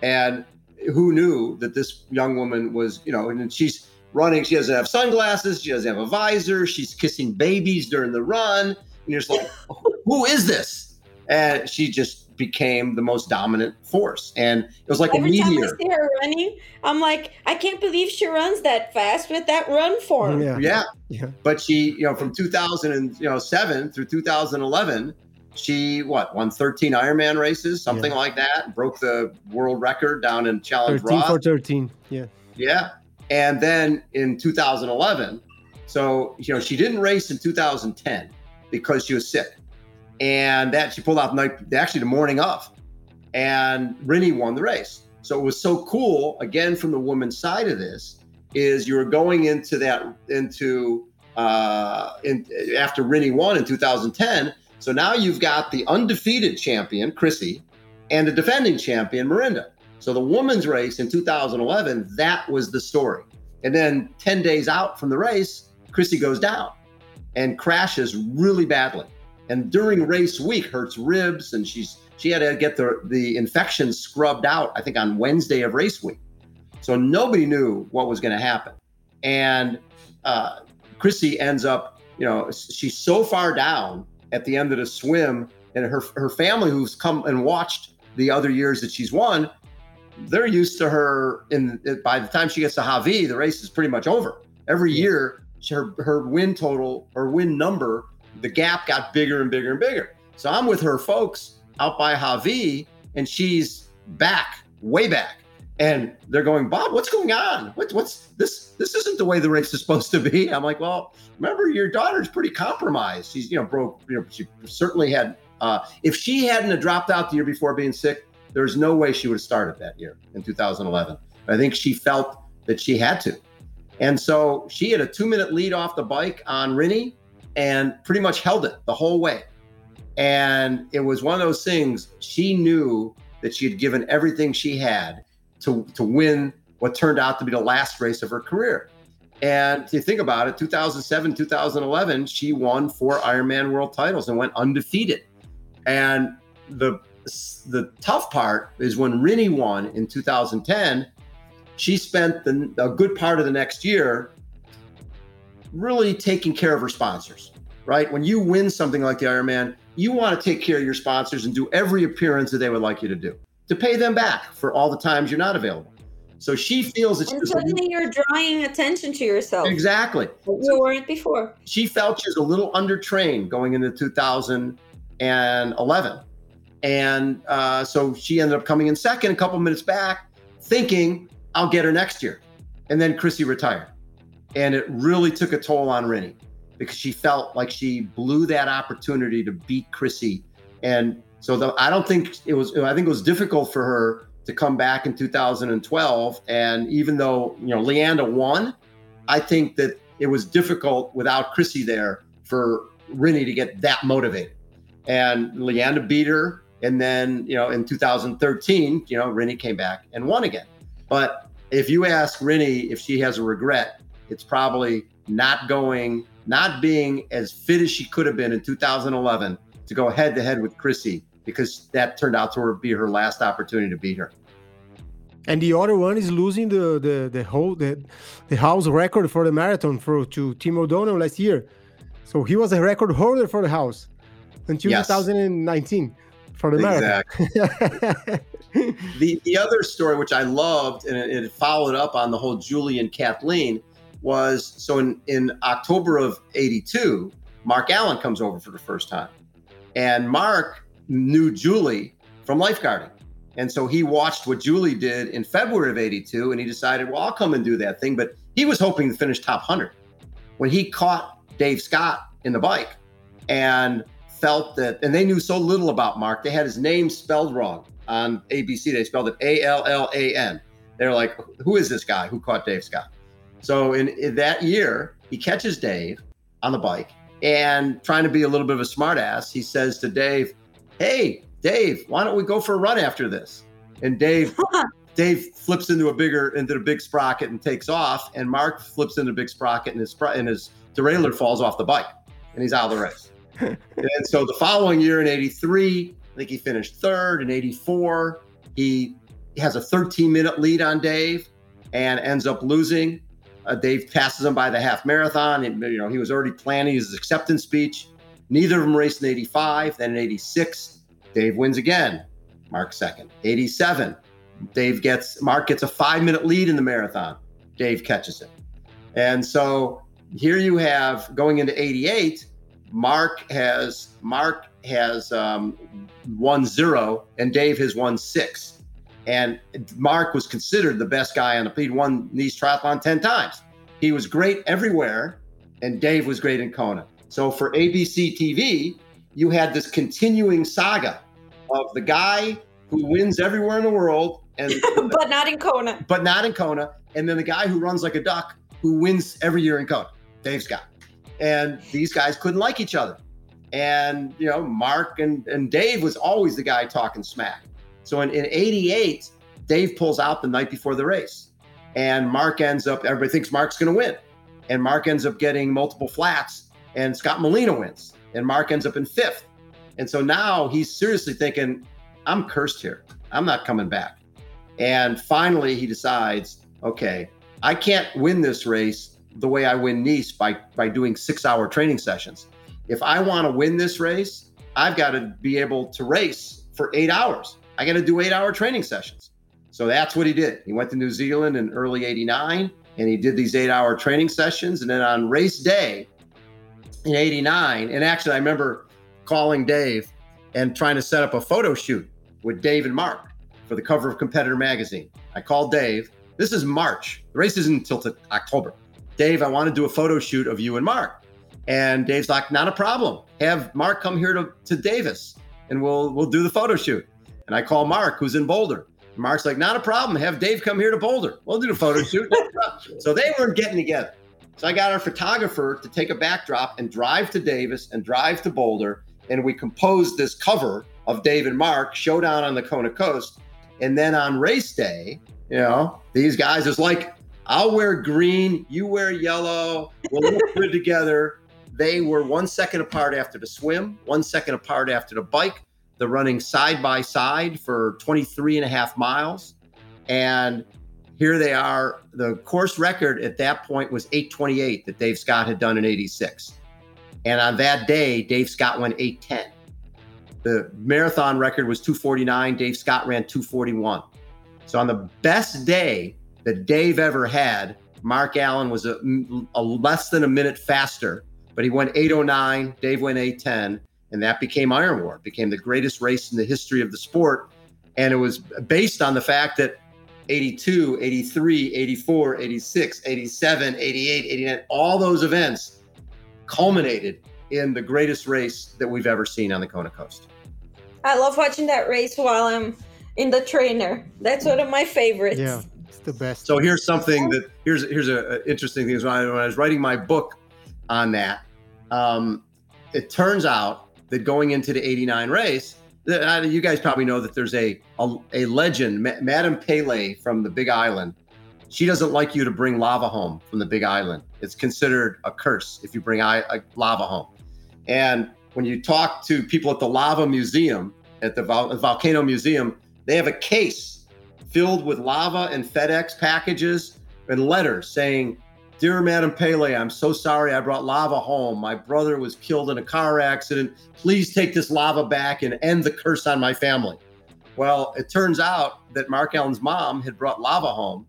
And who knew that this young woman was, you know, and she's running. She doesn't have sunglasses. She doesn't have a visor. She's kissing babies during the run. And you're just like, who is this? And she just became the most dominant force. And it was like Every a time I meteor. see her running, I'm like, I can't believe she runs that fast with that run form. Yeah. Yeah. Yeah. But she, you know, from 2007 through 2011, she what won 13 Ironman races, something Yeah. like that. Broke the world record down in Challenge 13 Roth. for 13. Yeah. Yeah. And then in 2011, so, you know, she didn't race in 2010 because she was sick. And that she pulled out night, actually the morning of. And Rinny won the race. So it was so cool, again, from the woman's side of this, is you were going into that, into, uh, in, after Rinny won in 2010. So now you've got the undefeated champion, Chrissie, and the defending champion, Mirinda. So the women's race in 2011, that was the story. And then 10 days out from the race, Chrissie goes down and crashes really badly. And during race week, hurts ribs, and she's she had to get the the infection scrubbed out. I think on Wednesday of race week. So nobody knew what was going to happen. And uh, Chrissie ends up, you know, she's so far down at the end of the swim, and her her family who's come and watched the other years that she's won, they're used to her. In by the time she gets to Hawi, the race is pretty much over. Every year, her her win total, her win number, the gap got bigger and bigger and bigger. So I'm with her folks out by Hawi, and she's back, way back. And they're going, Bob, what's going on? What, what's this? This isn't the way the race is supposed to be. I'm like, well, remember, your daughter's pretty compromised. She's, you know, broke. You know, she certainly had. Uh, if she hadn't dropped out the year before being sick, there's no way she would have started that year in 2011. I think she felt that she had to, and so she had a two-minute lead off the bike on Rinny, and pretty much held it the whole way. And it was one of those things. She knew that she had given everything she had to to win what turned out to be the last race of her career. And if you think about it, 2007, 2011, she won four Ironman world titles and went undefeated. And the the tough part is when Rinny won in 2010, she spent the, a good part of the next year really taking care of her sponsors, right? When you win something like the Ironman, you want to take care of your sponsors and do every appearance that they would like you to do to pay them back for all the times you're not available. So she feels it's And just suddenly you're drawing attention to yourself. exactly. You weren't before. She felt she was a little undertrained going into 2011. And uh, so she ended up coming in second, a couple minutes back, thinking, I'll get her next year. And then Chrissie retired. And it really took a toll on Rinny because she felt like she blew that opportunity to beat Chrissie. And so the, I don't think it was, I think it was difficult for her to come back in 2012. And even though, you know, Leanda won, I think that it was difficult without Chrissie there for Rinny to get that motivated. And Leanda beat her. And then, you know, in 2013, you know, Rinny came back and won again. But if you ask Rinny if she has a regret, it's probably not going, not being as fit as she could have been in 2011 to go head to head with Chrissie because that turned out to be her last opportunity to beat her. And the other one is losing the the the whole the, the house record for the marathon for to Tim O'Donnell last year. So he was a record holder for the house until Yes. 2019 for the marathon. the the other story which I loved and it, it followed up on the whole Julie and Kathleen was so in in October of 82 Mark Allen comes over for the first time and Mark knew Julie from lifeguarding And so he watched what Julie did in February of 82 and he decided, well, I'll come and do that thing. But he was hoping to finish top 100 when he caught Dave Scott in the bike and felt that, and they knew so little about Mark, they had his name spelled wrong on ABC. They spelled it A L L A N. They're like, who is this guy who caught Dave Scott? So in, in, that year, he catches Dave on the bike and trying to be a little bit of a smartass, he says to Dave, Hey, Dave, why don't we go for a run after this? And Dave Dave flips into a bigger into the big sprocket and takes off, and Mark flips into a big sprocket and his and his derailleur falls off the bike, and he's out of the race. and so the following year in '83, I think he finished third. In '84, he has a 13 minute lead on Dave and ends up losing. Uh, Dave passes him by the half marathon. And, you know, he was already planning his acceptance speech. Neither of them raced in 85. Then in 86, Dave wins again. Mark second. 87, Dave gets Mark gets a five minute lead in the marathon. Dave catches it. And so here you have going into 88, Mark has Mark has um, won zero and Dave has won six. And Mark was considered the best guy on the he'd won these triathlon 10 times. He was great everywhere, and Dave was great in Kona. So for ABC TV, you had this continuing saga of the guy who wins everywhere in the world and but not in Kona. But not in Kona. And then the guy who runs like a duck who wins every year in Kona, Dave Scott. And these guys couldn't like each other. And you know, Mark and, and Dave was always the guy talking smack. So in, in 88, Dave pulls out the night before the race. And Mark ends up, everybody thinks Mark's gonna win. And Mark ends up getting multiple flats, and Scott Molina wins. And Mark ends up in fifth. And so now he's seriously thinking, I'm cursed here. I'm not coming back. And finally, he decides, okay, I can't win this race the way I win Nice by, by doing six hour training sessions. If I want to win this race, I've got to be able to race for eight hours. I got to do eight hour training sessions. So that's what he did. He went to New Zealand in early 89 and he did these eight hour training sessions. And then on race day in 89, and actually, I remember calling Dave and trying to set up a photo shoot with Dave and Mark for the cover of Competitor Magazine. I called Dave. This is March. The race isn't until t- October. Dave, I want to do a photo shoot of you and Mark. And Dave's like, not a problem. Have Mark come here to, to Davis and we'll we'll do the photo shoot. And I call Mark, who's in Boulder. Mark's like, not a problem. Have Dave come here to Boulder. We'll do the photo shoot. so they weren't getting together. So I got our photographer to take a backdrop and drive to Davis and drive to Boulder. And we composed this cover of Dave and Mark, Showdown on the Kona Coast. And then on race day, you know, these guys is like, I'll wear green, you wear yellow, we'll look good together. They were one second apart after the swim, one second apart after the bike. They're running side by side for 23 and a half miles. And here they are. The course record at that point was 828 that Dave Scott had done in 86. And on that day, Dave Scott went 810. The marathon record was 249. Dave Scott ran 241. So on the best day that Dave ever had, Mark Allen was a, a less than a minute faster, but he went 809. Dave went 810, and that became Iron War. Became the greatest race in the history of the sport. And it was based on the fact that 82, 83, 84, 86, 87, 88, 89, all those events culminated in the greatest race that we've ever seen on the Kona Coast. I love watching that race while I'm in the trainer. That's one of my favorites. Yeah, it's the best. So here's something that here's here's a, a interesting thing. When I, when I was writing my book on that, um, it turns out that going into the '89 race, uh, you guys probably know that there's a a, a legend, Ma- Madame Pele from the Big Island. She doesn't like you to bring lava home from the Big Island. It's considered a curse if you bring I, a lava home. And when you talk to people at the Lava Museum, at the Vol- Volcano Museum, they have a case filled with lava and FedEx packages and letters saying, Dear Madam Pele, I'm so sorry I brought lava home. My brother was killed in a car accident. Please take this lava back and end the curse on my family. Well, it turns out that Mark Allen's mom had brought lava home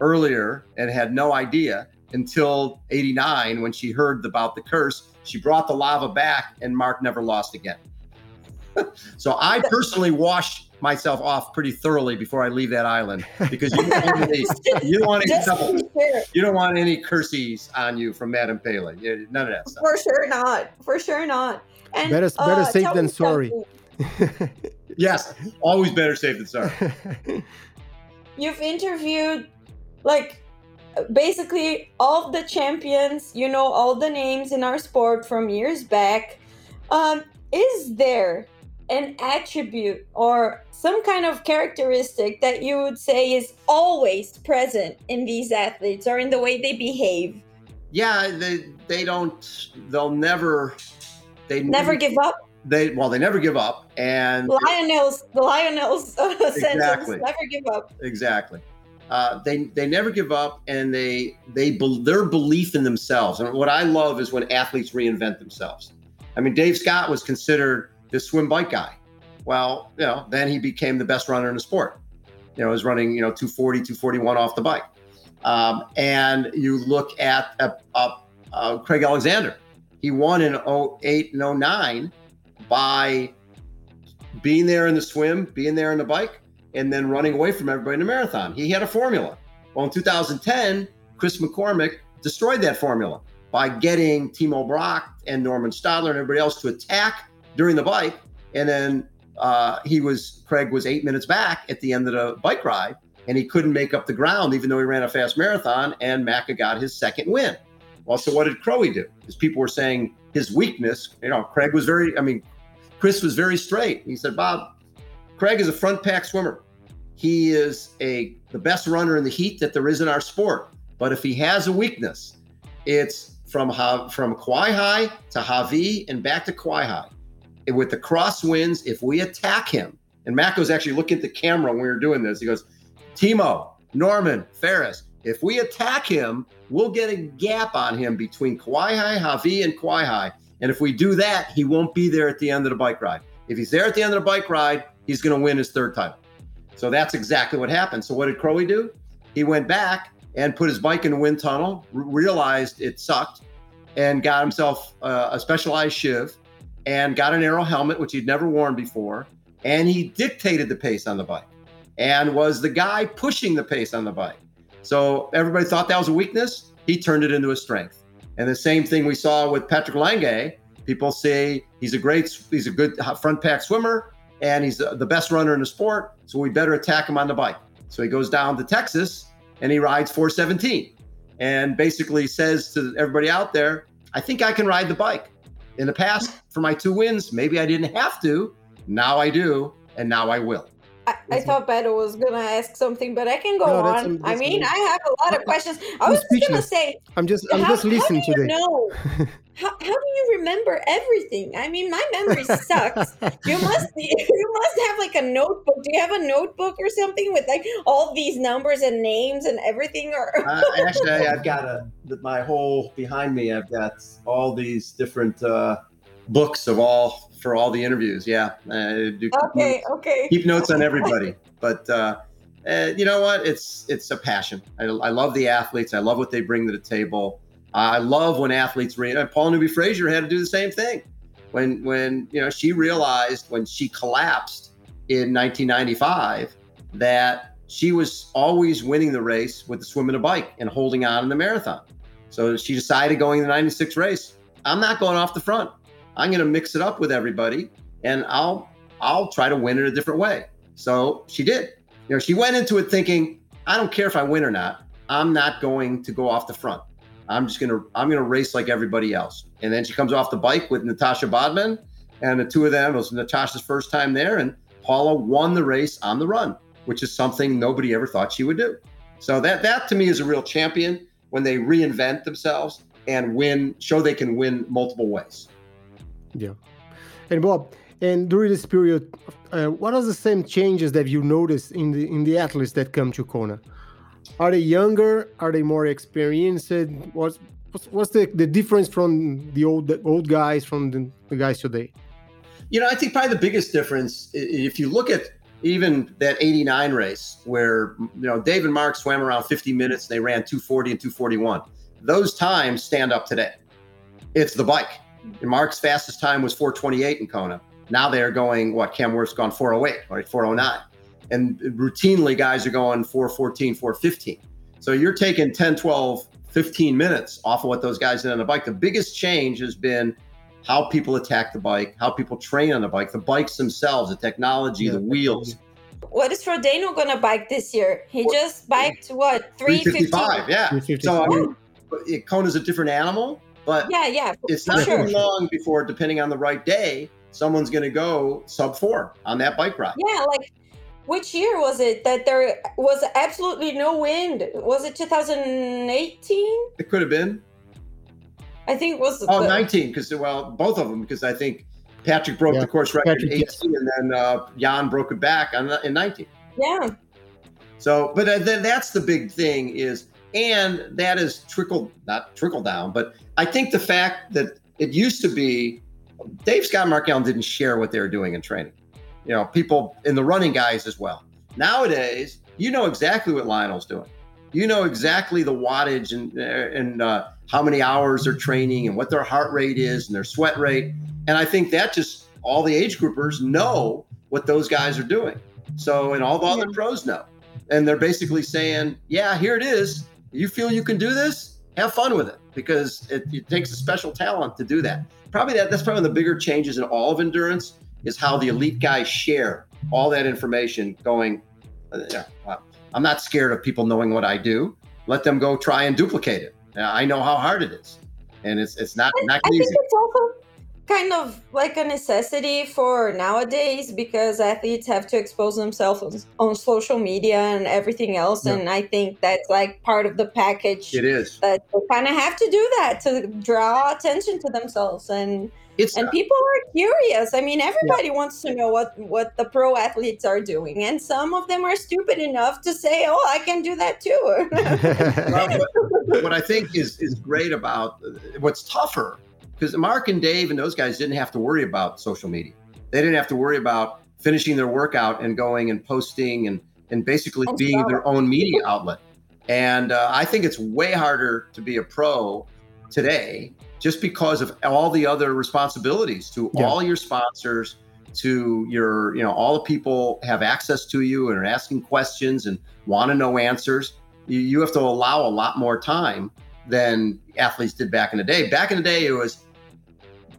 earlier and had no idea until 89 when she heard about the curse she brought the lava back, and Mark never lost again. so I personally washed myself off pretty thoroughly before I leave that island because you don't want any, you don't want any Just trouble. to be fair. You don't want any curses on you from Madame Pele. None of that stuff. For sure not. For sure not. And Better- better uh, safe than sorry. Yes, always better safe than sorry. You've interviewed like basically all the champions, you know, all the names in our sport from years back. Um, is there an attribute or some kind of characteristic that you would say is always present in these athletes or in the way they behave? Yeah, they they don't. They'll never. They Never give up. They well, they never give up, and Lionel's the Lionel's uh, sentence. Exactly. Never give up. exactly. Uh, they they never give up, and they they their belief in themselves. And what I love is when athletes reinvent themselves. I mean, Dave Scott was considered the swim bike guy. Well, you know, then he became the best runner in the sport. You know, was running you know 240, 241 off the bike. Um, and you look at uh, uh, Craig Alexander. He won in 08 and 09 by being there in the swim, being there in the bike, and then running away from everybody in the marathon. He had a formula. Well, in 2010, Chris McCormick destroyed that formula by getting Timo Bracht and Normann Stadler and everybody else to attack during the bike. And then uh, he was, Craig was eight minutes back at the end of the bike ride, and he couldn't make up the ground, even though he ran a fast marathon. And Macca got his second win. Well, so what did Crowe do? Because people were saying his weakness, you know, Craig was very, I mean, Chris was very straight. He said, Bob, Craig is a front pack swimmer. He is a the best runner in the heat that there is in our sport. But if he has a weakness, it's from Ha- from Kawaihae to Hawi and back to Kawaihae. And with the crosswinds, if we attack him, and Matt was actually looking at the camera when we were doing this. He goes, Timo, Norman, Ferris, if we attack him, we'll get a gap on him between Kawaihae, Hawi, and Kawaihae. And if we do that, he won't be there at the end of the bike ride. If he's there at the end of the bike ride, he's going to win his third title. So that's exactly what happened. So what did Crowe do? He went back and put his bike in the wind tunnel, realized it sucked, and got himself uh, a specialized shiv and got an aero helmet, which he'd never worn before. And he dictated the pace on the bike and was the guy pushing the pace on the bike. So everybody thought that was a weakness. He turned it into a strength. And the same thing we saw with Patrick Lange. People say he's a great, he's a good front pack swimmer, and he's the best runner in the sport. So we better attack him on the bike. So he goes down to Texas and he rides 417 and basically says to everybody out there, I think I can ride the bike. In the past, for my two wins, maybe I didn't have to. Now I do, and now I will. I, I thought Beto was gonna ask something, but I can go No, that's- on. I mean, good. I have a lot of questions. I was just gonna speechless. say, I'm just I'm how, just listening how do you today. know? how, how do you remember everything? I mean, my memory sucks. You must be, you must have like a notebook. Do you have a notebook or something with like all these numbers and names and everything? Or uh, actually, I've got a my whole behind me. I've got all these different uh, books of all for all the interviews. Yeah, I do keep okay, notes- okay. keep notes on everybody. But uh, uh, you know what? It's it's a passion. I, I love the athletes. I love what they bring to the table. I love when athletes. Re- uh, Paul Newby-Fraser had to do the same thing. When when you know she realized when she collapsed in 1995 that she was always winning the race with the swim and a bike and holding on in the marathon. So she decided going the 96 race. I'm not going off the front. I'm going to mix it up with everybody, and I'll I'll try to win it a different way. So she did. You know, she went into it thinking, I don't care if I win or not. I'm not going to go off the front. I'm just gonna I'm gonna race like everybody else. And then she comes off the bike with Natascha Badmann, and the two of them it was Natascha's first time there, and Paula won the race on the run, which is something nobody ever thought she would do. So that that to me is a real champion when they reinvent themselves and win, show they can win multiple ways. Yeah, and Bob, and during this period, uh, what are the same changes that you notice in the in the athletes that come to Kona? Are they younger? Are they more experienced? What's what's, the, the difference from the old the old guys from the, the guys today? You know, I think probably the biggest difference, if you look at even that 89 race where, you know, Dave and Mark swam around 50 minutes, they ran 240 and 241. Those times stand up today. It's the bike. And Mark's fastest time was 428 in Kona. Now they're going, what, Cam Wurf's gone 408, right, 409. And routinely, guys are going 414, 415. So you're taking 10, 12, 15 minutes off of what those guys did on the bike. The biggest change has been how people attack the bike, how people train on the bike, the bikes themselves, the technology, Yeah, the wheels. What is Frodeno gonna bike this year? He just biked what 355, yeah. 355. So I mean, it, Kona's a different animal, but Yeah, yeah, it's not sure. too long before, depending on the right day, someone's going to go sub four on that bike ride. Yeah, like which year was it that there was absolutely no wind? Was it 2018? It could have been. I think it was. Oh, the- 19, because, well, both of them, because I think Patrick broke Yeah, the course record Patrick, in yes. 18, and then uh, Jan broke it back on, in 19. Yeah, So, but uh, then that's the big thing is, and that is trickled, not trickle down, but I think the fact that it used to be Dave Scott and Mark Allen didn't share what they were doing in training. You know, people in the running guys as well. Nowadays, you know exactly what Lionel's doing. You know exactly the wattage and and uh, how many hours they're training and what their heart rate is and their sweat rate. And I think that just all the age groupers know what those guys are doing. So, and all the other pros know. And they're basically saying, yeah, here it is. You feel you can do this? Have fun with it because it, it takes a special talent to do that. Probably that, that's probably one of the bigger changes in all of endurance is how the elite guys share all that information going, uh, I'm not scared of people knowing what I do. Let them go try and duplicate it. I know how hard it is. And it's, it's not, not I think easy. it's also kind of like a necessity for nowadays because athletes have to expose themselves on, on social media and everything else, Yeah. and I think that's like part of the package. It is. That they kind of have to do that to draw attention to themselves and It's and people are curious i mean everybody wants to know what what the pro athletes are doing and some of them are stupid enough to say oh i can do that too Well, what, what I think is is great about what's tougher because Mark and Dave and those guys didn't have to worry about social media. They didn't have to worry about finishing their workout and going and posting and and basically On being Strava. their own media outlet. And uh, I think it's way harder to be a pro today just because of all the other responsibilities to Yeah. all your sponsors to your you know all the people have access to you and are asking questions and want to know answers you, you have to allow a lot more time than athletes did back in the day. Back in the day, it was,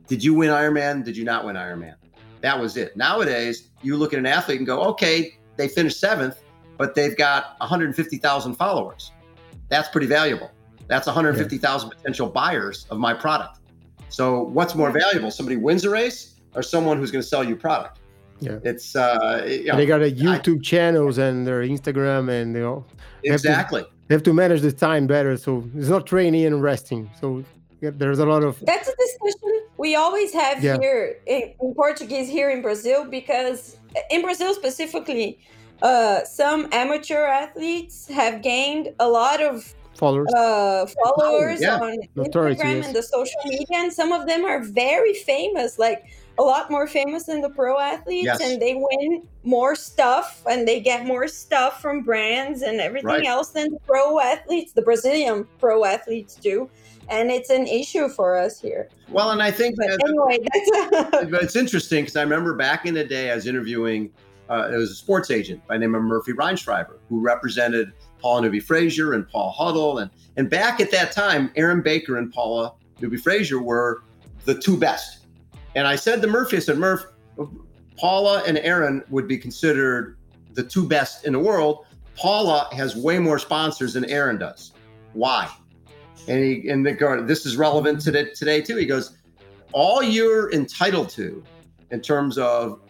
did you win Ironman? Did you not win Ironman? That was it. Nowadays, you look at an athlete and go, okay, they finished seventh, but they've got 150,000 followers. That's pretty valuable. That's 150,000 potential buyers of my product. So, what's more valuable? Somebody wins a race or someone who's going to sell you product? Yeah. It's, uh, you know, they got a YouTube channels and their Instagram and they all have to- exactly. they have to manage the time better. So it's not training and resting. So yeah, there's a lot of that's a discussion we always have Yeah. here in, in portuguese here in brazil because in brazil specifically uh, some amateur athletes have gained a lot of followers. uh, followers yeah. on Notoriety, Instagram yes. and the social media, and some of them are very famous, like a lot more famous than the pro athletes, Yes. and they win more stuff and they get more stuff from brands and everything Right. else than the pro athletes, the Brazilian pro athletes do. And it's an issue for us here. Well, and I think But that, anyway, that's but it's interesting because I remember back in the day, I was interviewing. Uh, it was a sports agent by the name of Murphy Reinschreiber who represented Paula Newby-Fraser and Paul Huddle, and and back at that time, Erin Baker and Paula Newby-Fraser were the two best. And I said to Murphy, I said, Murph, Paula and Erin would be considered the two best in the world. Paula has way more sponsors than Erin does. Why? And he and the go, this is relevant to the, today too. He goes, all you're entitled to in terms of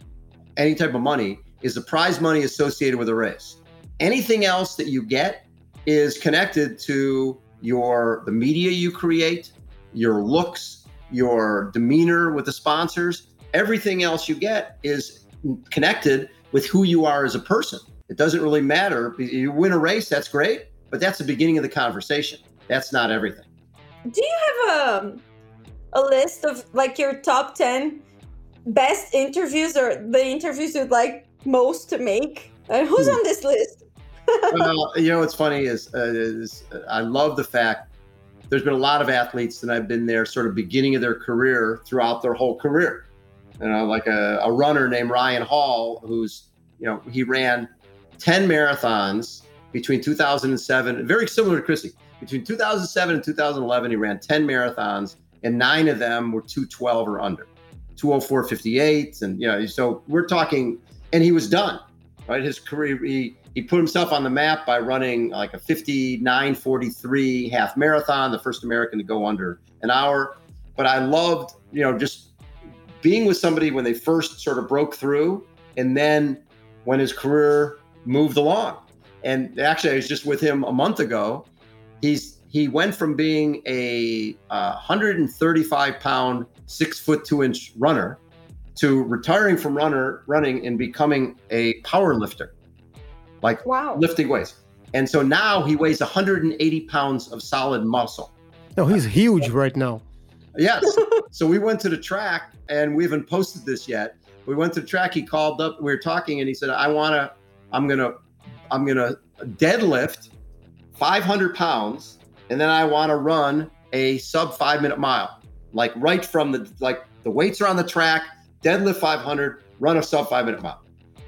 any type of money is the prize money associated with a race. Anything else that you get is connected to your the media you create, your looks, your demeanor with the sponsors. Everything else you get is connected with who you are as a person. It doesn't really matter. You win a race, that's great, but that's the beginning of the conversation. That's not everything. Do you have um, a list of like your top 10 best interviews or the interviews you'd like most to make? And who's on this list? Well, you know what's funny is, uh, is I love the fact there's been a lot of athletes that I've been there sort of beginning of their career throughout their whole career. you know, like a, a runner named Ryan Hall, who's, you know, he ran 10 marathons between 2007, very similar to Chrissie. Between 2007 and 2011, he ran 10 marathons, and nine of them were 212 or under, 204.58. And, you know, so we're talking, and he was done, right? His career, he, he put himself on the map by running like a 59.43 half marathon, the first American to go under an hour. But I loved, you know, just being with somebody when they first sort of broke through and then when his career moved along. And actually, I was just with him a month ago. He's he went from being a uh, 135 pound, six foot two inch runner to retiring from runner running and becoming a power lifter, like Wow. lifting weights. And so now he weighs 180 pounds of solid muscle. No, he's huge right now. Yes. so we went to the track and we haven't posted this yet. We went to the track. He called up. We were talking and he said, I want to, I'm going to, I'm going to deadlift 500 pounds and then I want to run a sub five minute mile, like right from the, like the weights are on the track, deadlift 500, run a sub five minute mile.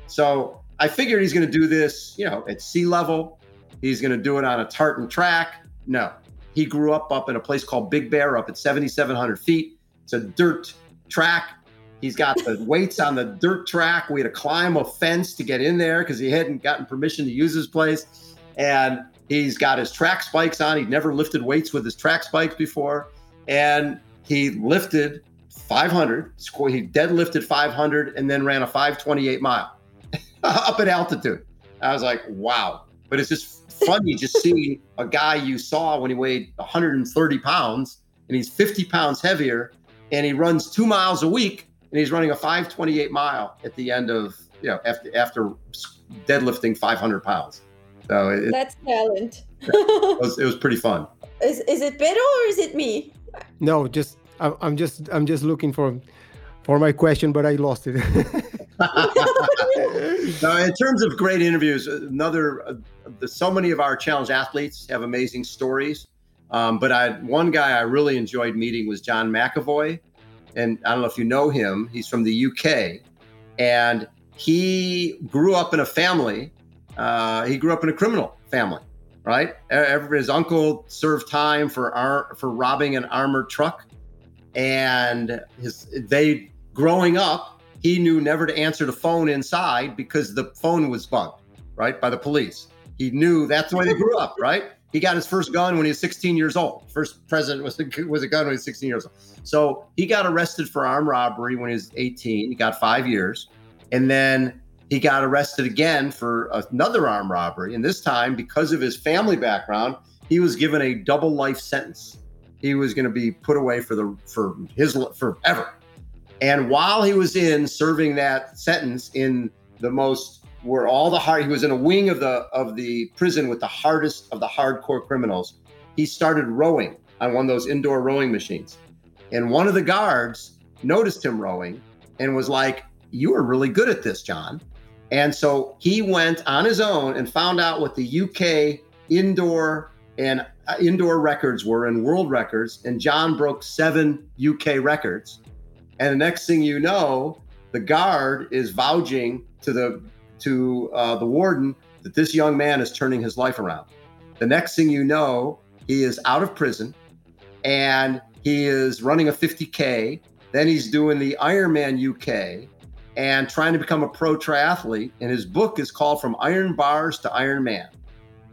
So I figured he's going to do this, you know, at sea level. He's going to do it on a tartan track. No, he grew up up in a place called Big Bear up at 7,700 feet. It's a dirt track. He's got the weights on the dirt track. We had to climb a fence to get in there because he hadn't gotten permission to use his place. And he's got his track spikes on. He'd never lifted weights with his track spikes before. And he lifted 500. He deadlifted 500 and then ran a 528 mile up at altitude. I was like, wow. But it's just funny just seeing a guy you saw when he weighed 130 pounds and he's 50 pounds heavier and he runs two miles a week and he's running a 528 mile at the end of, you know, after, after deadlifting 500 pounds. So it, it, That's talent. was, it was pretty fun. is, is it Pedro or is it me? No, just I'm, I'm just I'm just looking for for my question, but I lost it. Now, in terms of great interviews, another uh, the, so many of our challenge athletes have amazing stories. Um, but I one guy I really enjoyed meeting was John McAvoy, and I don't know if you know him. He's from the UK, and he grew up in a family. Uh, he grew up in a criminal family, right? His uncle served time for for robbing an armored truck, and his they growing up he knew never to answer the phone inside because the phone was bugged, right, by the police. He knew that's the way they grew up, right? He got his first gun when he was 16 years old. First president was a, was a gun when he was 16 years old. So he got arrested for armed robbery when he was 18. He got five years, and then he got arrested again for another armed robbery. And this time, because of his family background, he was given a double life sentence. He was going to be put away for the for his forever. And while he was in serving that sentence in the most where all the hard he was in a wing of the of the prison with the hardest of the hardcore criminals, he started rowing on one of those indoor rowing machines. And one of the guards noticed him rowing and was like, You are really good at this, John. And so he went on his own and found out what the UK indoor and uh, indoor records were and world records. And John broke seven UK records. And the next thing you know, the guard is vouching to the to uh, the warden that this young man is turning his life around. The next thing you know, he is out of prison, and he is running a 50k. Then he's doing the Ironman UK, and trying to become a pro triathlete. And his book is called From Iron Bars to Iron Man.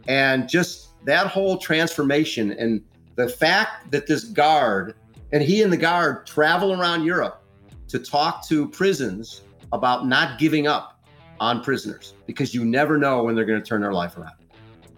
And just that whole transformation and the fact that this guard and he and the guard travel around Europe to talk to prisons about not giving up on prisoners because you never know when they're going to turn their life around.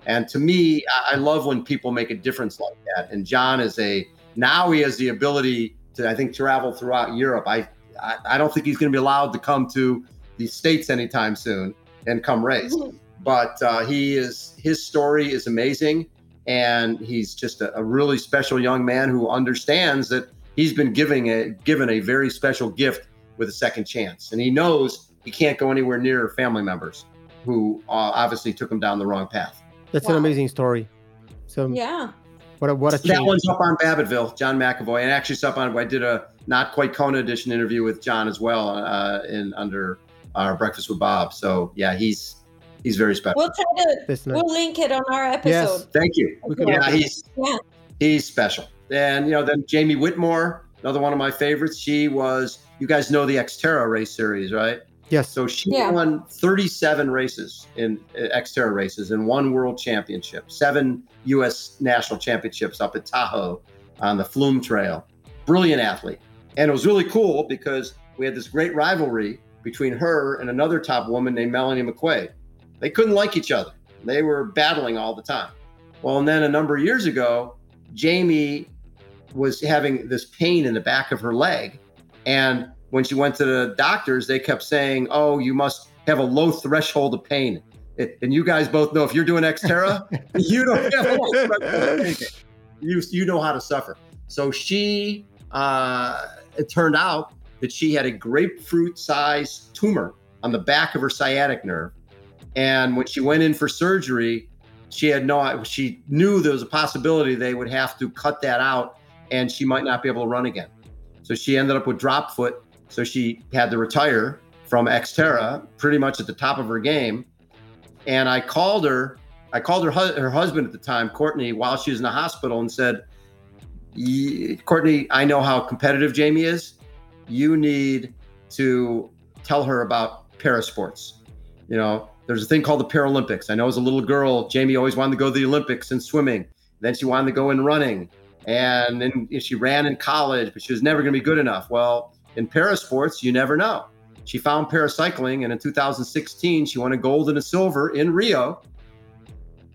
And to me, I love when people make a difference like that. And John is a now he has the ability to I think travel throughout Europe. I I, I don't think he's going to be allowed to come to the states anytime soon and come race. But uh, he is his story is amazing, and he's just a, a really special young man who understands that he's been giving a given a very special gift with a second chance, and he knows he can't go anywhere near family members who uh, obviously took him down the wrong path. That's an amazing story. So Yeah. what a what a That change. one's up on Babbittville, John McAvoy, and actually it's up on. I did a not quite Kona edition interview with John as well uh, in under our Breakfast with Bob. So yeah, he's he's very special. We'll try to That's we'll link it on our episode. Yes. Thank you. We Yeah, he's Yeah. he's special. And you know, then Jamie Whitmore, another one of my favorites. She was. You guys know the Xterra race series, right? Yes. So she Yeah. won 37 races in uh, Xterra races and one world championship, seven U.S. national championships up at Tahoe on the Flume Trail. Brilliant athlete. And it was really cool because we had this great rivalry between her and another top woman named Melanie McQuaid. They couldn't like each other. They were battling all the time. Well, and then a number of years ago, Jamie was having this pain in the back of her leg. And when she went to the doctors, they kept saying, "Oh, you must have a low threshold of pain." And you guys both know if you're doing Xterra, you don't have a low threshold of pain. You you know how to suffer. So she, uh, it turned out that she had a grapefruit-sized tumor on the back of her sciatic nerve, and when she went in for surgery, she had no. She knew there was a possibility they would have to cut that out, and she might not be able to run again. So she ended up with drop foot. So she had to retire from Xterra pretty much at the top of her game. And I called her. I called her her husband at the time, Courtney, while she was in the hospital, and said, "Courtney, I know how competitive Jamie is. You need to tell her about parasports. You know, there's a thing called the Paralympics. I know as a little girl, Jamie always wanted to go to the Olympics in swimming. Then she wanted to go in running and then she ran in college, but she was never going to be good enough. Well, in parasports, you never know. She found paracycling, and in 2016, she won a gold and a silver in Rio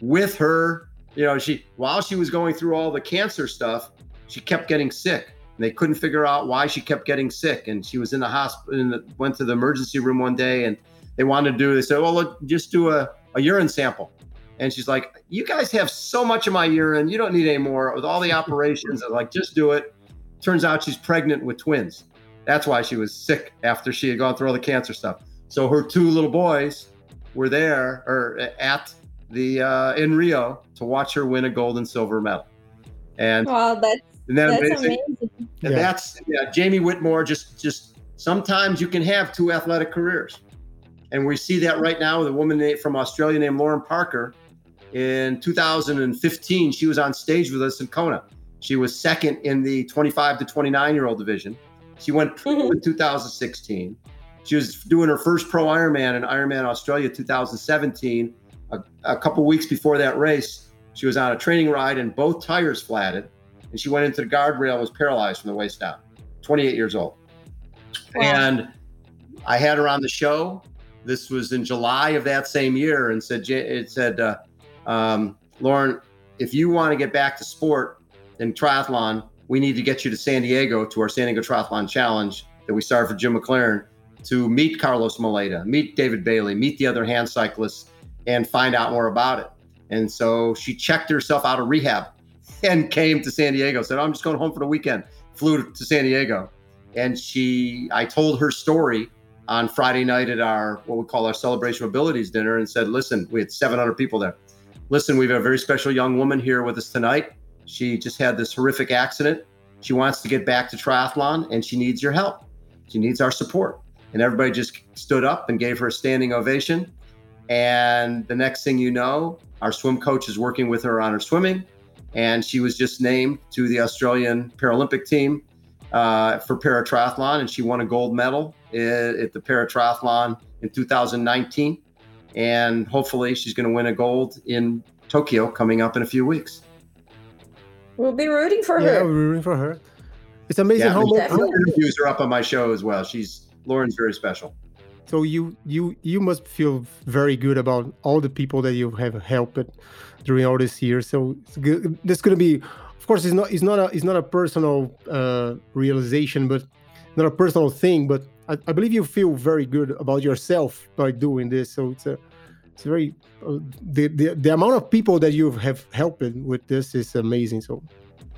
with her. You know, she while she was going through all the cancer stuff, she kept getting sick. They couldn't figure out why she kept getting sick, and she was in the hospital. And went to the emergency room one day, and they wanted to do. They said, "Well, look, just do a, a urine sample." And she's like, "You guys have so much of my urine. You don't need any more with all the operations." I'm like, "Just do it." Turns out she's pregnant with twins. That's why she was sick after she had gone through all the cancer stuff. So her two little boys were there or at the uh, in Rio to watch her win a gold and silver medal. And Wow, that's isn't that that's amazing? amazing. And Yeah. that's yeah, Jamie Whitmore. Just just sometimes you can have two athletic careers, and we see that right now with a woman na- from Australia named Lauren Parker. In 2015, she was on stage with us in Kona. She was second in the 25 to 29 year old division. She went pro Mhm. in 2016. She was doing her first pro Ironman in Ironman Australia 2017. A, a couple weeks before that race, she was on a training ride and both tires flatted and she went into the guardrail and was paralyzed from the waist down 28 years old Wow. and i had her on the show this was in july of that same year and said it said uh, um, lauren if you want to get back to sport and triathlon we need to get you to san diego to our san diego triathlon challenge that we started for jim maclaren to meet carlos moleda meet david bailey meet the other hand cyclists and find out more about it and so she checked herself out of rehab and came to San Diego. Said, "I'm just going home for the weekend." Flew to San Diego, and she. I told her story on Friday night at our what we call our celebration of abilities dinner, and said, "Listen, we had 700 people there. Listen, we have a very special young woman here with us tonight. She just had this horrific accident. She wants to get back to triathlon, and she needs your help. She needs our support." And everybody just stood up and gave her a standing ovation. And the next thing you know, our swim coach is working with her on her swimming and she was just named to the Australian Paralympic team uh, for para triathlon, and she won a gold medal at the paratriathlon in 2019, and hopefully she's going to win a gold in Tokyo coming up in a few weeks. We'll be rooting for Yeah, her. we're rooting for her. It's amazing Yeah, how, and much, Definitely. her interviews are up on my show as well. She's Lauren's very special. So you you you must feel very good about all the people that you have helped during all this year. So it's good. This gonna be, of course, it's not it's not a it's not a personal uh, realization, but not a personal thing. But I, I believe you feel very good about yourself by doing this. So it's a it's very uh, the, the the amount of people that you have helped with this is amazing. So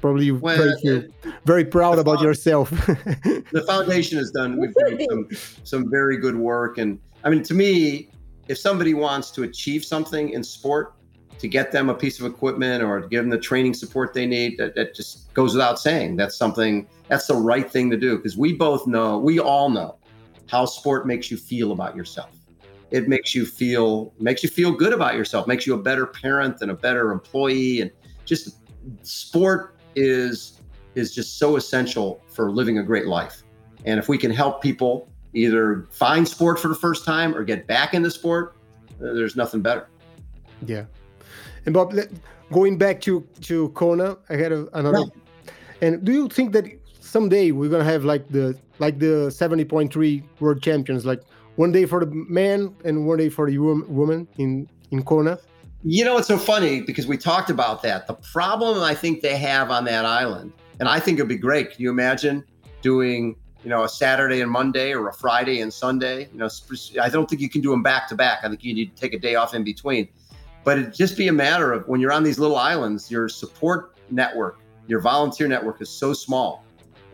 probably you Well, very feel very proud about yourself. the foundation has done we've done some, some very good work and i mean to me if somebody wants to achieve something in sport to get them a piece of equipment or to give them the training support they need, that, that just goes without saying. That's something, that's the right thing to do because we both know, we all know how sport makes you feel about yourself. It makes you feel makes you feel good about yourself, makes you a better parent and a better employee and just sport is is just so essential for living a great life. And if we can help people either find sport for the first time or get back into sport, uh, there's nothing better. Yeah. And Bob, going back to to Kona, I had a, another. Yeah. And do you think that someday we're gonna have like the like the 70.3 world champions, like one day for the man and one day for the woman in in Kona? You know, it's so funny because we talked about that. The problem I think they have on that island, and I think it'd be great. Can you imagine doing, you know, a Saturday and Monday or a Friday and Sunday? You know, I don't think you can do them back to back. I think you need to take a day off in between. But it'd just be a matter of when you're on these little islands, your support network, your volunteer network is so small.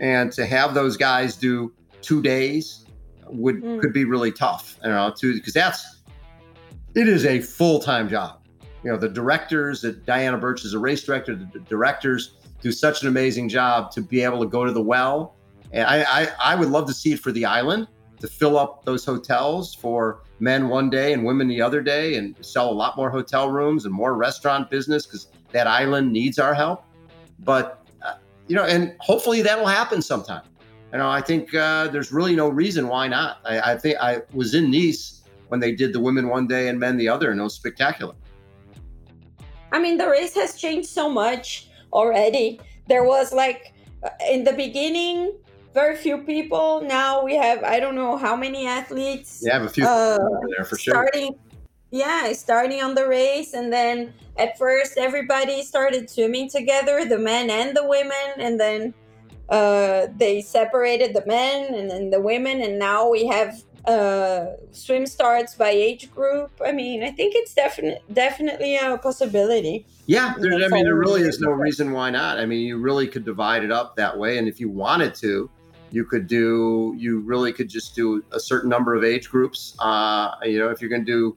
And to have those guys do two days would mm. could be really tough. You know, because that's it is a full time job you know the directors that Diana Bertsch is a race director. The directors do such an amazing job to be able to go to the well, and I, I I would love to see it for the island to fill up those hotels for men one day and women the other day, and sell a lot more hotel rooms and more restaurant business because that island needs our help. But you know, and hopefully that'll happen sometime. You know, I think uh, there's really no reason why not. I, I think I was in Nice when they did the women one day and men the other, and it was spectacular. I mean, the race has changed so much already. There was like uh, in the beginning, very few people. Now we have I don't know how many athletes. Yeah, have a few uh, there for sure. Starting, yeah, starting on the race, and then at first everybody started swimming together, the men and the women, and then uh, they separated the men and then the women, and now we have uh, swim starts by age group. I mean, I think it's definitely definitely a possibility. Yeah, there, I mean, there really is no reason why not. I mean, you really could divide it up that way, and if you wanted to, you could do. You really could just do a certain number of age groups. Uh, you know, if you're going to do,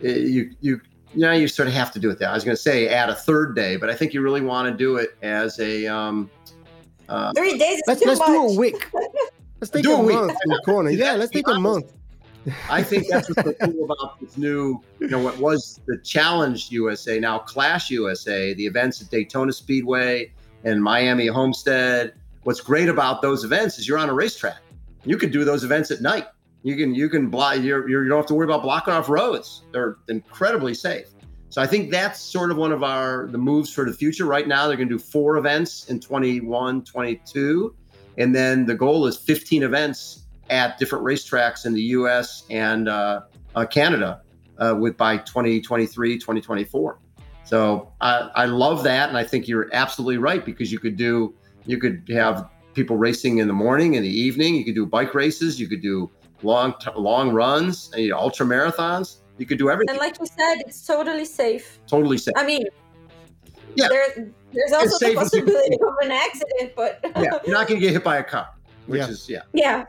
you you you know, you sort of have to do it that. I was going to say add a third day, but I think you really want to do it as a. Um, uh, Three days. let's let's much. do a week. Let's take Do a we? month in the corner. Yeah, let's take a month. I think that's what's so cool about this new, you know, what was the Challenge USA, now Clash USA, the events at Daytona Speedway and Miami Homestead. What's great about those events is you're on a racetrack. You could do those events at night. You can you can block you're, you're you don't have to worry about blocking off roads. They're incredibly safe. So I think that's sort of one of our the moves for the future. Right now, they're going to do four events in 21, 22 and then the goal is 15 events at different racetracks in the US and uh, uh, Canada uh, with by 2023, 2024. So I, I love that. And I think you're absolutely right because you could do, you could have people racing in the morning, in the evening. You could do bike races. You could do long, long runs, you know, ultra marathons. You could do everything. And like you said, it's totally safe. Totally safe. I mean, yeah. There, there's also the possibility of an accident, but yeah, you're not going to get hit by a car, which yeah. is yeah. Yeah.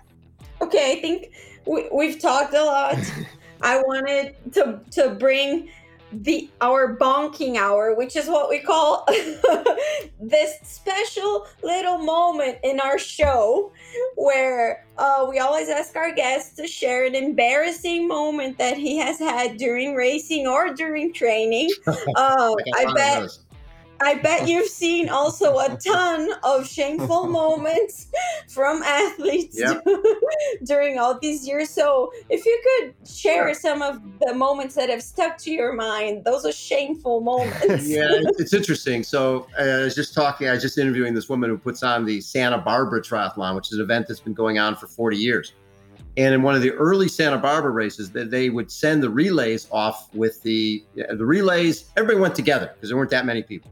Okay, I think we, we've talked a lot. I wanted to to bring the our bonking hour, which is what we call this special little moment in our show where uh, we always ask our guests to share an embarrassing moment that he has had during racing or during training. Uh, I, I bet. I bet you've seen also a ton of shameful moments from athletes yep. during all these years. So, if you could share sure. some of the moments that have stuck to your mind, those are shameful moments. yeah, it's interesting. So, uh, I was just talking, I was just interviewing this woman who puts on the Santa Barbara Triathlon, which is an event that's been going on for 40 years. And in one of the early Santa Barbara races, that they would send the relays off with the the relays. Everybody went together because there weren't that many people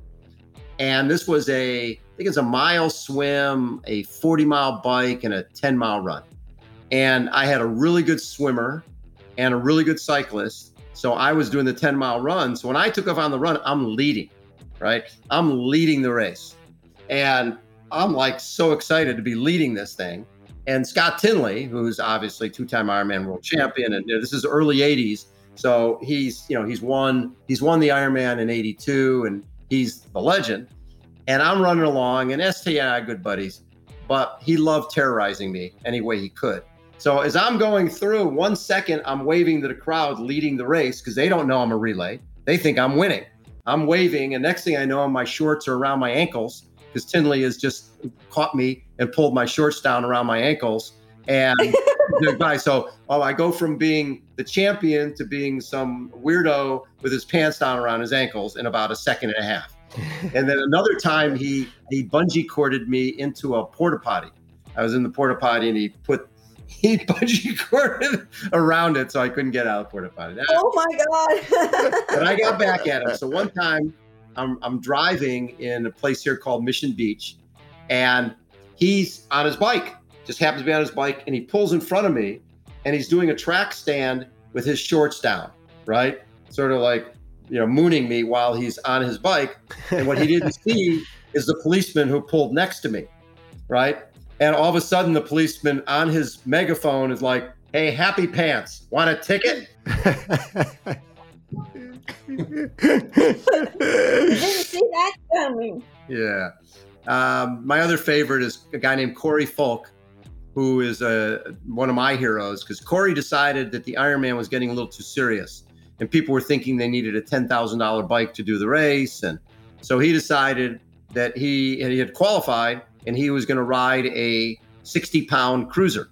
and this was a, I think it's a mile swim, a 40 mile bike, and a 10 mile run. And I had a really good swimmer and a really good cyclist. So I was doing the 10 mile run. So when I took off on the run, I'm leading, right? I'm leading the race. And I'm like so excited to be leading this thing. And Scott Tinley, who's obviously two time Ironman world champion, and this is early 80s, So he's, you know, he's won, he's won the Ironman in 82 and he's the legend. And I'm running along and ST and I are good buddies, but he loved terrorizing me any way he could. So as I'm going through, one second I'm waving to the crowd leading the race because they don't know I'm a relay. They think I'm winning. I'm waving, and next thing I know, my shorts are around my ankles because Tinley has just caught me and pulled my shorts down around my ankles. And goodbye. So, oh, I go from being the champion to being some weirdo with his pants down around his ankles in about a second and a half. and then another time, he he bungee corded me into a porta potty. I was in the porta potty, and he put he bungee corded around it, so I couldn't get out of the porta potty. That, Oh my god. but I got back at him. So one time, I'm I'm driving in a place here called Mission Beach, and he's on his bike. Just happens to be on his bike, and he pulls in front of me, and he's doing a track stand with his shorts down, right? Sort of like you know mooning me while he's on his bike. And what he didn't see is the policeman who pulled next to me, right? And all of a sudden, the policeman on his megaphone is like, "Hey, happy pants, want a ticket?" Didn't see that coming. Yeah. Um, my other favorite is a guy named Cory Foulk, who is uh, one of my heroes because Corey decided that the Ironman was getting a little too serious, and people were thinking they needed a ten thousand dollar bike to do the race, and so he decided that he he had qualified and he was going to ride a sixty pound cruiser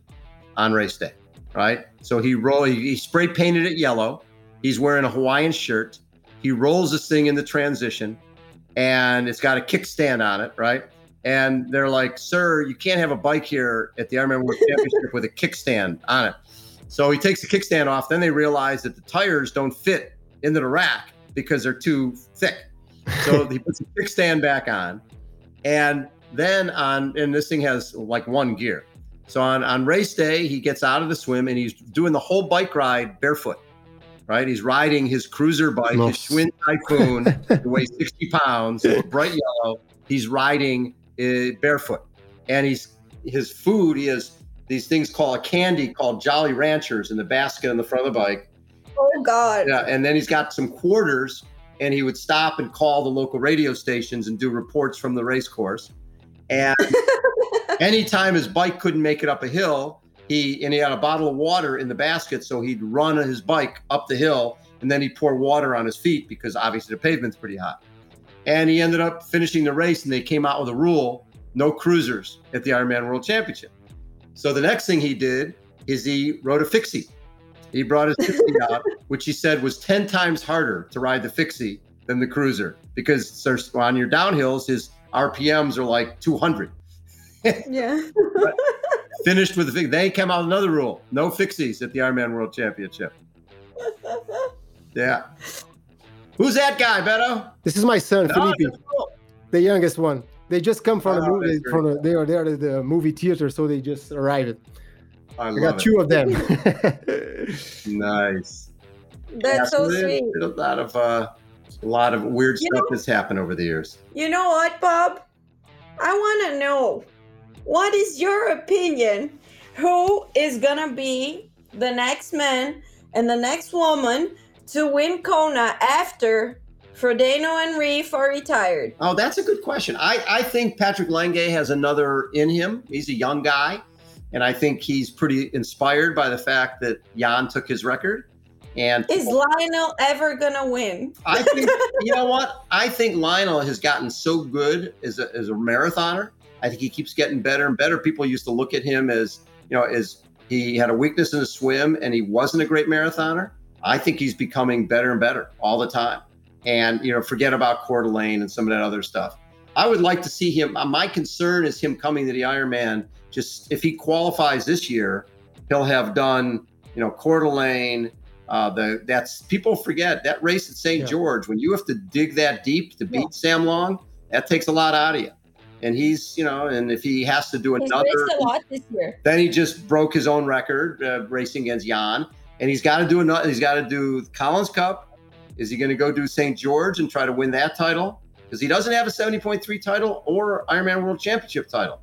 on race day, right? So he roll he, he spray painted it yellow. He's wearing a Hawaiian shirt. He rolls this thing in the transition and it's got a kickstand on it, right? And they're like, "Sir, you can't have a bike here at the Ironman World Championship with a kickstand on it." So he takes the kickstand off. Then they realize that the tires don't fit into the rack because they're too thick. So he puts the kickstand back on, and then on and this thing has like one gear. So on on race day, he gets out of the swim and he's doing the whole bike ride barefoot. Right, he's riding his cruiser bike, his. Schwinn Typhoon, weighs 60 pounds, bright yellow. He's riding Eh, barefoot, and he's his food. He has these things called a candy called Jolly Ranchers in the basket on the front of the bike. Oh god. Yeah, and then he's got some quarters, and he would stop and call the local radio stations and do reports from the race course. And anytime his bike couldn't make it up a hill, he and he had a bottle of water in the basket, so he'd run his bike up the hill, and then he'd pour water on his feet because obviously the pavement's pretty hot. And he ended up finishing the race, and they came out with a rule: no cruisers at the Ironman World Championship. So the next thing he did is he rode a fixie. He brought his fixie out, which he said was 10 times harder to ride the fixie than the cruiser because on your downhills, his RPMs are like 200. Yeah. Finished with the fixie. They came out with another rule no fixies at the Ironman World Championship. Yeah. Who's that guy, Beto? This is my son, Oh, Felipe, that's cool. the youngest one. They just come from the Oh, movie. From the, they are there at the movie theater, so they just arrived. I I love got it. two of them. Nice. That's so sweet. A lot of uh, a lot of weird You stuff know- that's happened over the years. You know what, Bob? I want to know what is your opinion? Who is gonna be the next man and the next woman to win Kona after Frodeno and Ryf are retired? Oh, that's a good question. I, I think Patrick Lange has another in him. He's a young guy, and I think he's pretty inspired by the fact that Jan took his record. And Is Lionel ever gonna win? I think you know what? I think Lionel has gotten so good as a, as a marathoner. I think he keeps getting better and better. People used to look at him as you know as he had a weakness in the swim and he wasn't a great marathoner. I think he's becoming better and better all the time. And you know, forget about Coeur d'Alene and some of that other stuff. I would like to see him. uh, My concern is him coming to the Ironman. Just if he qualifies this year, he'll have done you know Coeur d'Alene. Uh, the that's people forget that race at St. Yeah. George when you have to dig that deep to beat Yeah. Sam Long, that takes a lot out of you. And he's you know, and if he has to do another, a lot this year. then he just broke his own record uh, racing against Jan, and he's got to do another. He's got to do Collins Cup. Is he going to go do St. George and try to win that title? Because he doesn't have a 70.3 title or Ironman World Championship title.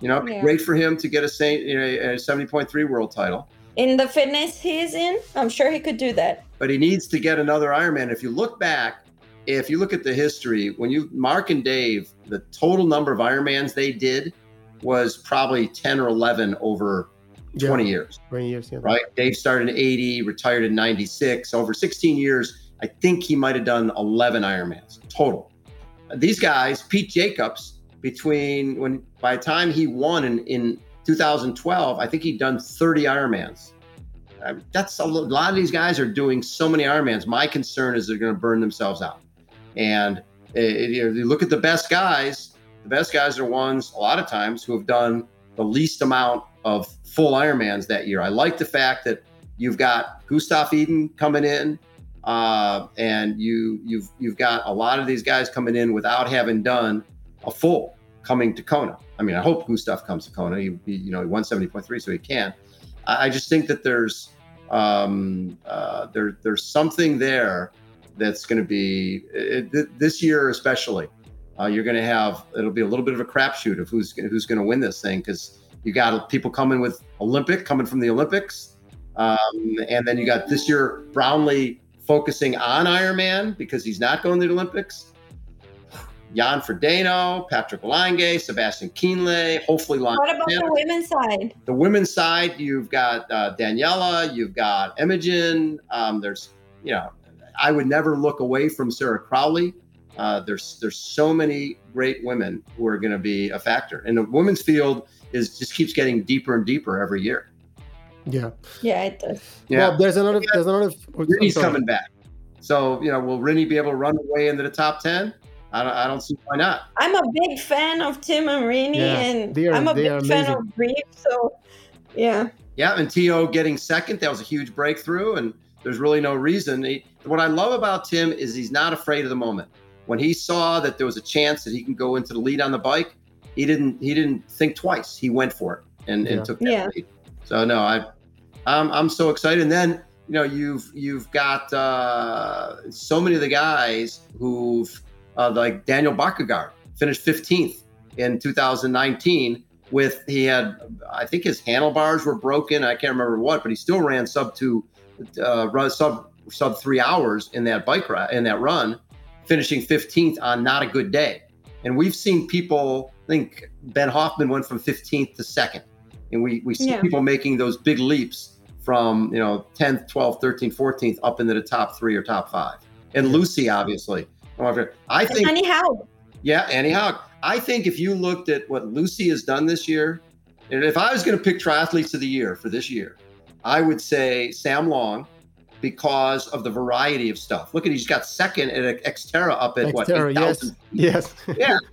You know, Yeah. great for him to get a Saint you know, a 70.3 world title. in the fitness he's in, I'm sure he could do that. But he needs to get another Ironman. If you look back, if you look at the history, when you Mark and Dave, the total number of Ironmans they did was probably 10 or 11 over 20 Yeah. years. 20 years. Yeah. right? Dave started in 80, retired in 96. Over 16 years, I think he might have done 11 Ironmans total. These guys, Pete Jacobs, between when by the time he won in, in 2012, I think he'd done 30 Ironmans. That's a lo- a lot of these guys are doing so many Ironmans. My concern is they're going to burn themselves out. And uh, you know, you look at the best guys, the best guys are ones a lot of times who have done the least amount of full Ironmans that year. I like the fact that you've got Gustav Iden coming in, uh, and you you've you've got a lot of these guys coming in without having done a full coming to Kona. I mean, I hope Gustav comes to Kona. He, he you know he won seventy point three, so he can. I, I just think that there's um, uh, there there's something there that's going to be it, th- this year especially. Uh, you're going to have it'll be a little bit of a crapshoot of who's who's going to win this thing because you got people coming with Olympic coming from the Olympics, um, and then you got this year Brownlee focusing on Ironman because he's not going to the Olympics. Jan Frodeno, Patrick Lange, Sebastian Kienle, hopefully Lon What about the women's side? The women's side, you've got uh, Daniela, you've got Imogen. Um, there's, you know, I would never look away from Sarah Crowley. Uh, there's there's so many great women who are going to be a factor, in the women's field is just keeps getting deeper and deeper every year. Yeah. Yeah, it does. Well, there's another. There's another. I'm Rinny's sorry. coming back, so you know, will Rinny be able to run away into the top ten? I don't, I don't see why not. I'm a big fan of Tim and Rinny, Yeah, and are- I'm a big fan of Reeve. So, yeah, Yeah, and T.O. getting second, that was a huge breakthrough, and there's really no reason. He, what I love about Tim is he's not afraid of the moment. When he saw that there was a chance that he can go into the lead on the bike, he didn't he didn't think twice. He went for it and, Yeah. and took that Yeah. lead. So no, I I'm I'm so excited. And then you know you've you've got uh, so many of the guys who've uh, like Daniel Baekkegard finished 15th in 2019 with he had I think his handlebars were broken. I can't remember what, but he still ran sub two, uh, run sub sub three hours in that bike ride in that run, finishing 15th on not a good day. And we've seen people. I think Ben Hoffman went from 15th to second, and we we see Yeah. people making those big leaps from you know 10th, 12th, 13th, 14th up into the top three or top five. And Lucy, obviously, I and think anyhow, yeah, Annie anyhow, I think if you looked at what Lucy has done this year, and if I was going to pick triathletes of the year for this year, I would say Sam Long because of the variety of stuff. Look at he's got second at Xterra up at what Xterra, yes. 8,000 Yes. yeah.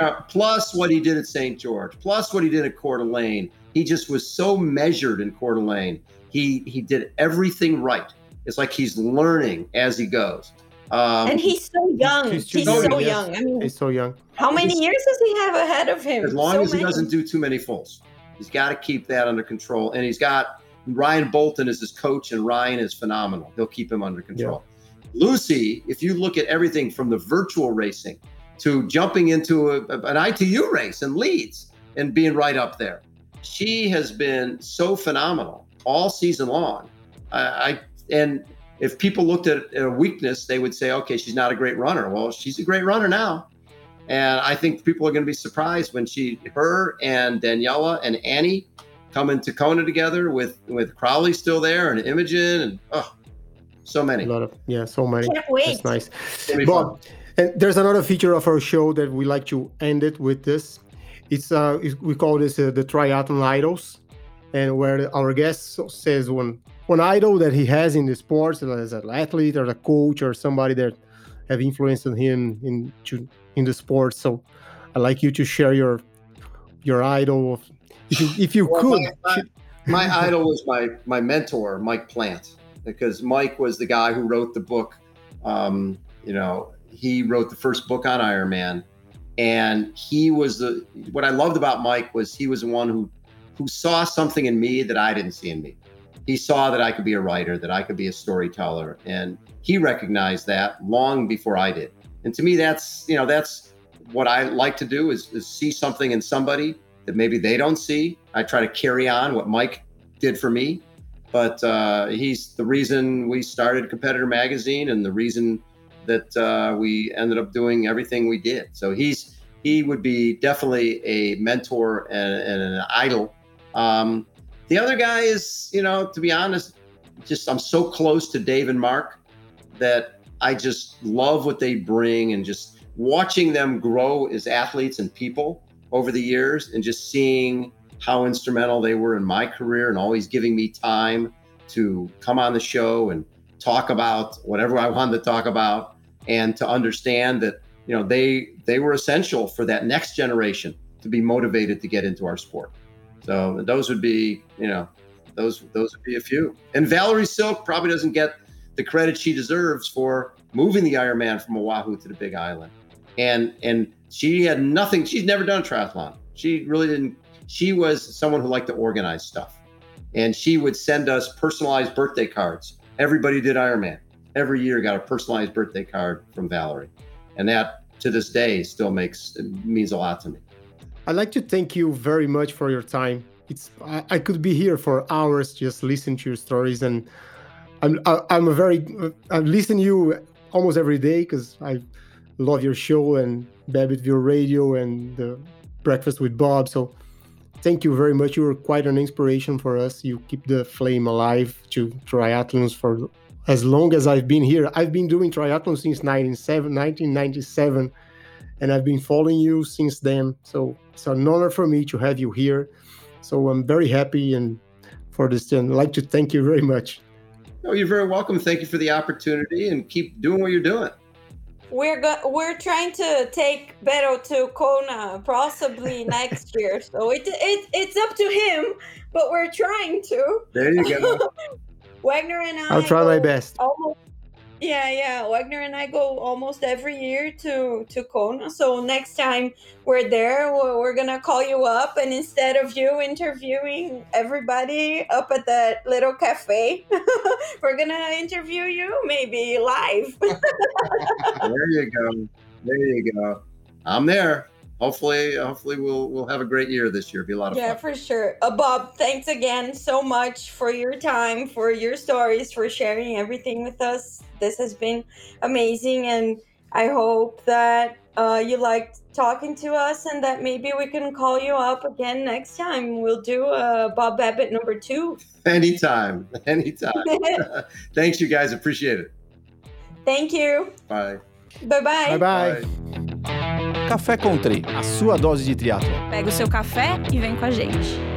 Uh, plus what he did at St. George, plus what he did at Coeur d'Alene. He just was so measured in Coeur d'Alene. He he did everything right. It's like he's learning as he goes. Um, and he's so young. he's He's, too young, so yes. young. I mean, He's so young. how many he's- years does he have ahead of him? as long So as he doesn't do too many fulls. He's got to keep that under control. And he's got Ryan Bolton as his coach, and Ryan is phenomenal. He'll keep him under control. Lucy, if you look at everything from the virtual racing to jumping into a, an ITU race and leads and being right up there, she has been so phenomenal all season long. I, I and if people looked at a weakness, they would say, okay, she's not a great runner. Well, she's a great runner now. And I think people are going to be surprised when she, her, and Daniela and Annie come into Kona together with with Crowley still there and Imogen and oh, so many. A lot of yeah, so many. Can't wait. That's nice. It'll Bob, fun. And there's another feature of our show that we like to end it with this. It's uh, it's- we call this uh, the triathlon idols, and where our guest says one one idol that he has in the sports as an athlete or a coach or somebody that have influenced him in to, in the sport. So I'd like you to share your your idol. Of, if you, if you Well, could, my- my idol was my my mentor, Mike Plant, because Mike was the guy who wrote the book. Um, you know, he wrote the first book on Iron Man, and he was the. What I loved about Mike was he was the one who who saw something in me that I didn't see in me. He saw that I could be a writer, that I could be a storyteller, and he recognized that long before I did. And to me, that's you know that's what I like to do is, is see something in somebody that maybe they don't see. I try to carry on what Mike did for me. but uh, he's the reason we started Competitor Magazine and the reason that uh, we ended up doing everything we did. So he's he would be definitely a mentor and, and an idol. Um, the other guy is, you know, to be honest, just I'm so close to Dave and Mark that I just love what they bring and just watching them grow as athletes and people over the years and just seeing how instrumental they were in my career and always giving me time to come on the show and talk about whatever I wanted to talk about and to understand that you know they they were essential for that next generation to be motivated to get into our sport. So those would be you know those those would be a few. And Valerie Silk probably doesn't get the credit she deserves for moving the Ironman from Oahu to the Big Island. And and she had nothing. She's never done triathlon. She really didn't. She was someone who liked to organize stuff, and she would send us personalized birthday cards. Everybody did Ironman every year. Got a personalized birthday card from Valerie, and that to this day still makes means a lot to me. I'd like to thank you very much for your time. It's I, I could be here for hours just listening to your stories, and I'm I, I'm a very I listen to you almost every day because I love your show and Babbittville Radio and the Breakfast with Bob. So thank you very much. You were quite an inspiration for us. You keep the flame alive to triathlons for as long as I've been here. I've been doing triathlon since 1997 and I've been following you since then. So it's an honor for me to have you here. So I'm very happy and for this and I'd like to thank you very much. Oh, you're very welcome. Thank you for the opportunity and keep doing what you're doing. We're go- we're trying to take Beto to Kona possibly next year. So it, it it's up to him, but we're trying to. There you go. Wagner and I I'll try my best. Almost, yeah, yeah. Wagner and I go almost every year to to Kona. So next time we're there, we're, we're gonna call you up, and instead of you interviewing everybody up at that little cafe, we're gonna interview you maybe live. there you go. There you go. I'm there. Hopefully, hopefully we'll we'll have a great year this year. It'll be a lot of yeah, fun. for sure. Uh, Bob, thanks again so much for your time, for your stories, for sharing everything with us. This has been amazing, and I hope that uh, you liked talking to us, and that maybe we can call you up again next time. We'll do uh, Bob Babbitt number two. Anytime, anytime. Thanks, you guys. Appreciate it. Thank you. Bye. Bye-bye. Bye bye. Café Country, a sua dose de triatlo. Pega o seu café e vem com a gente.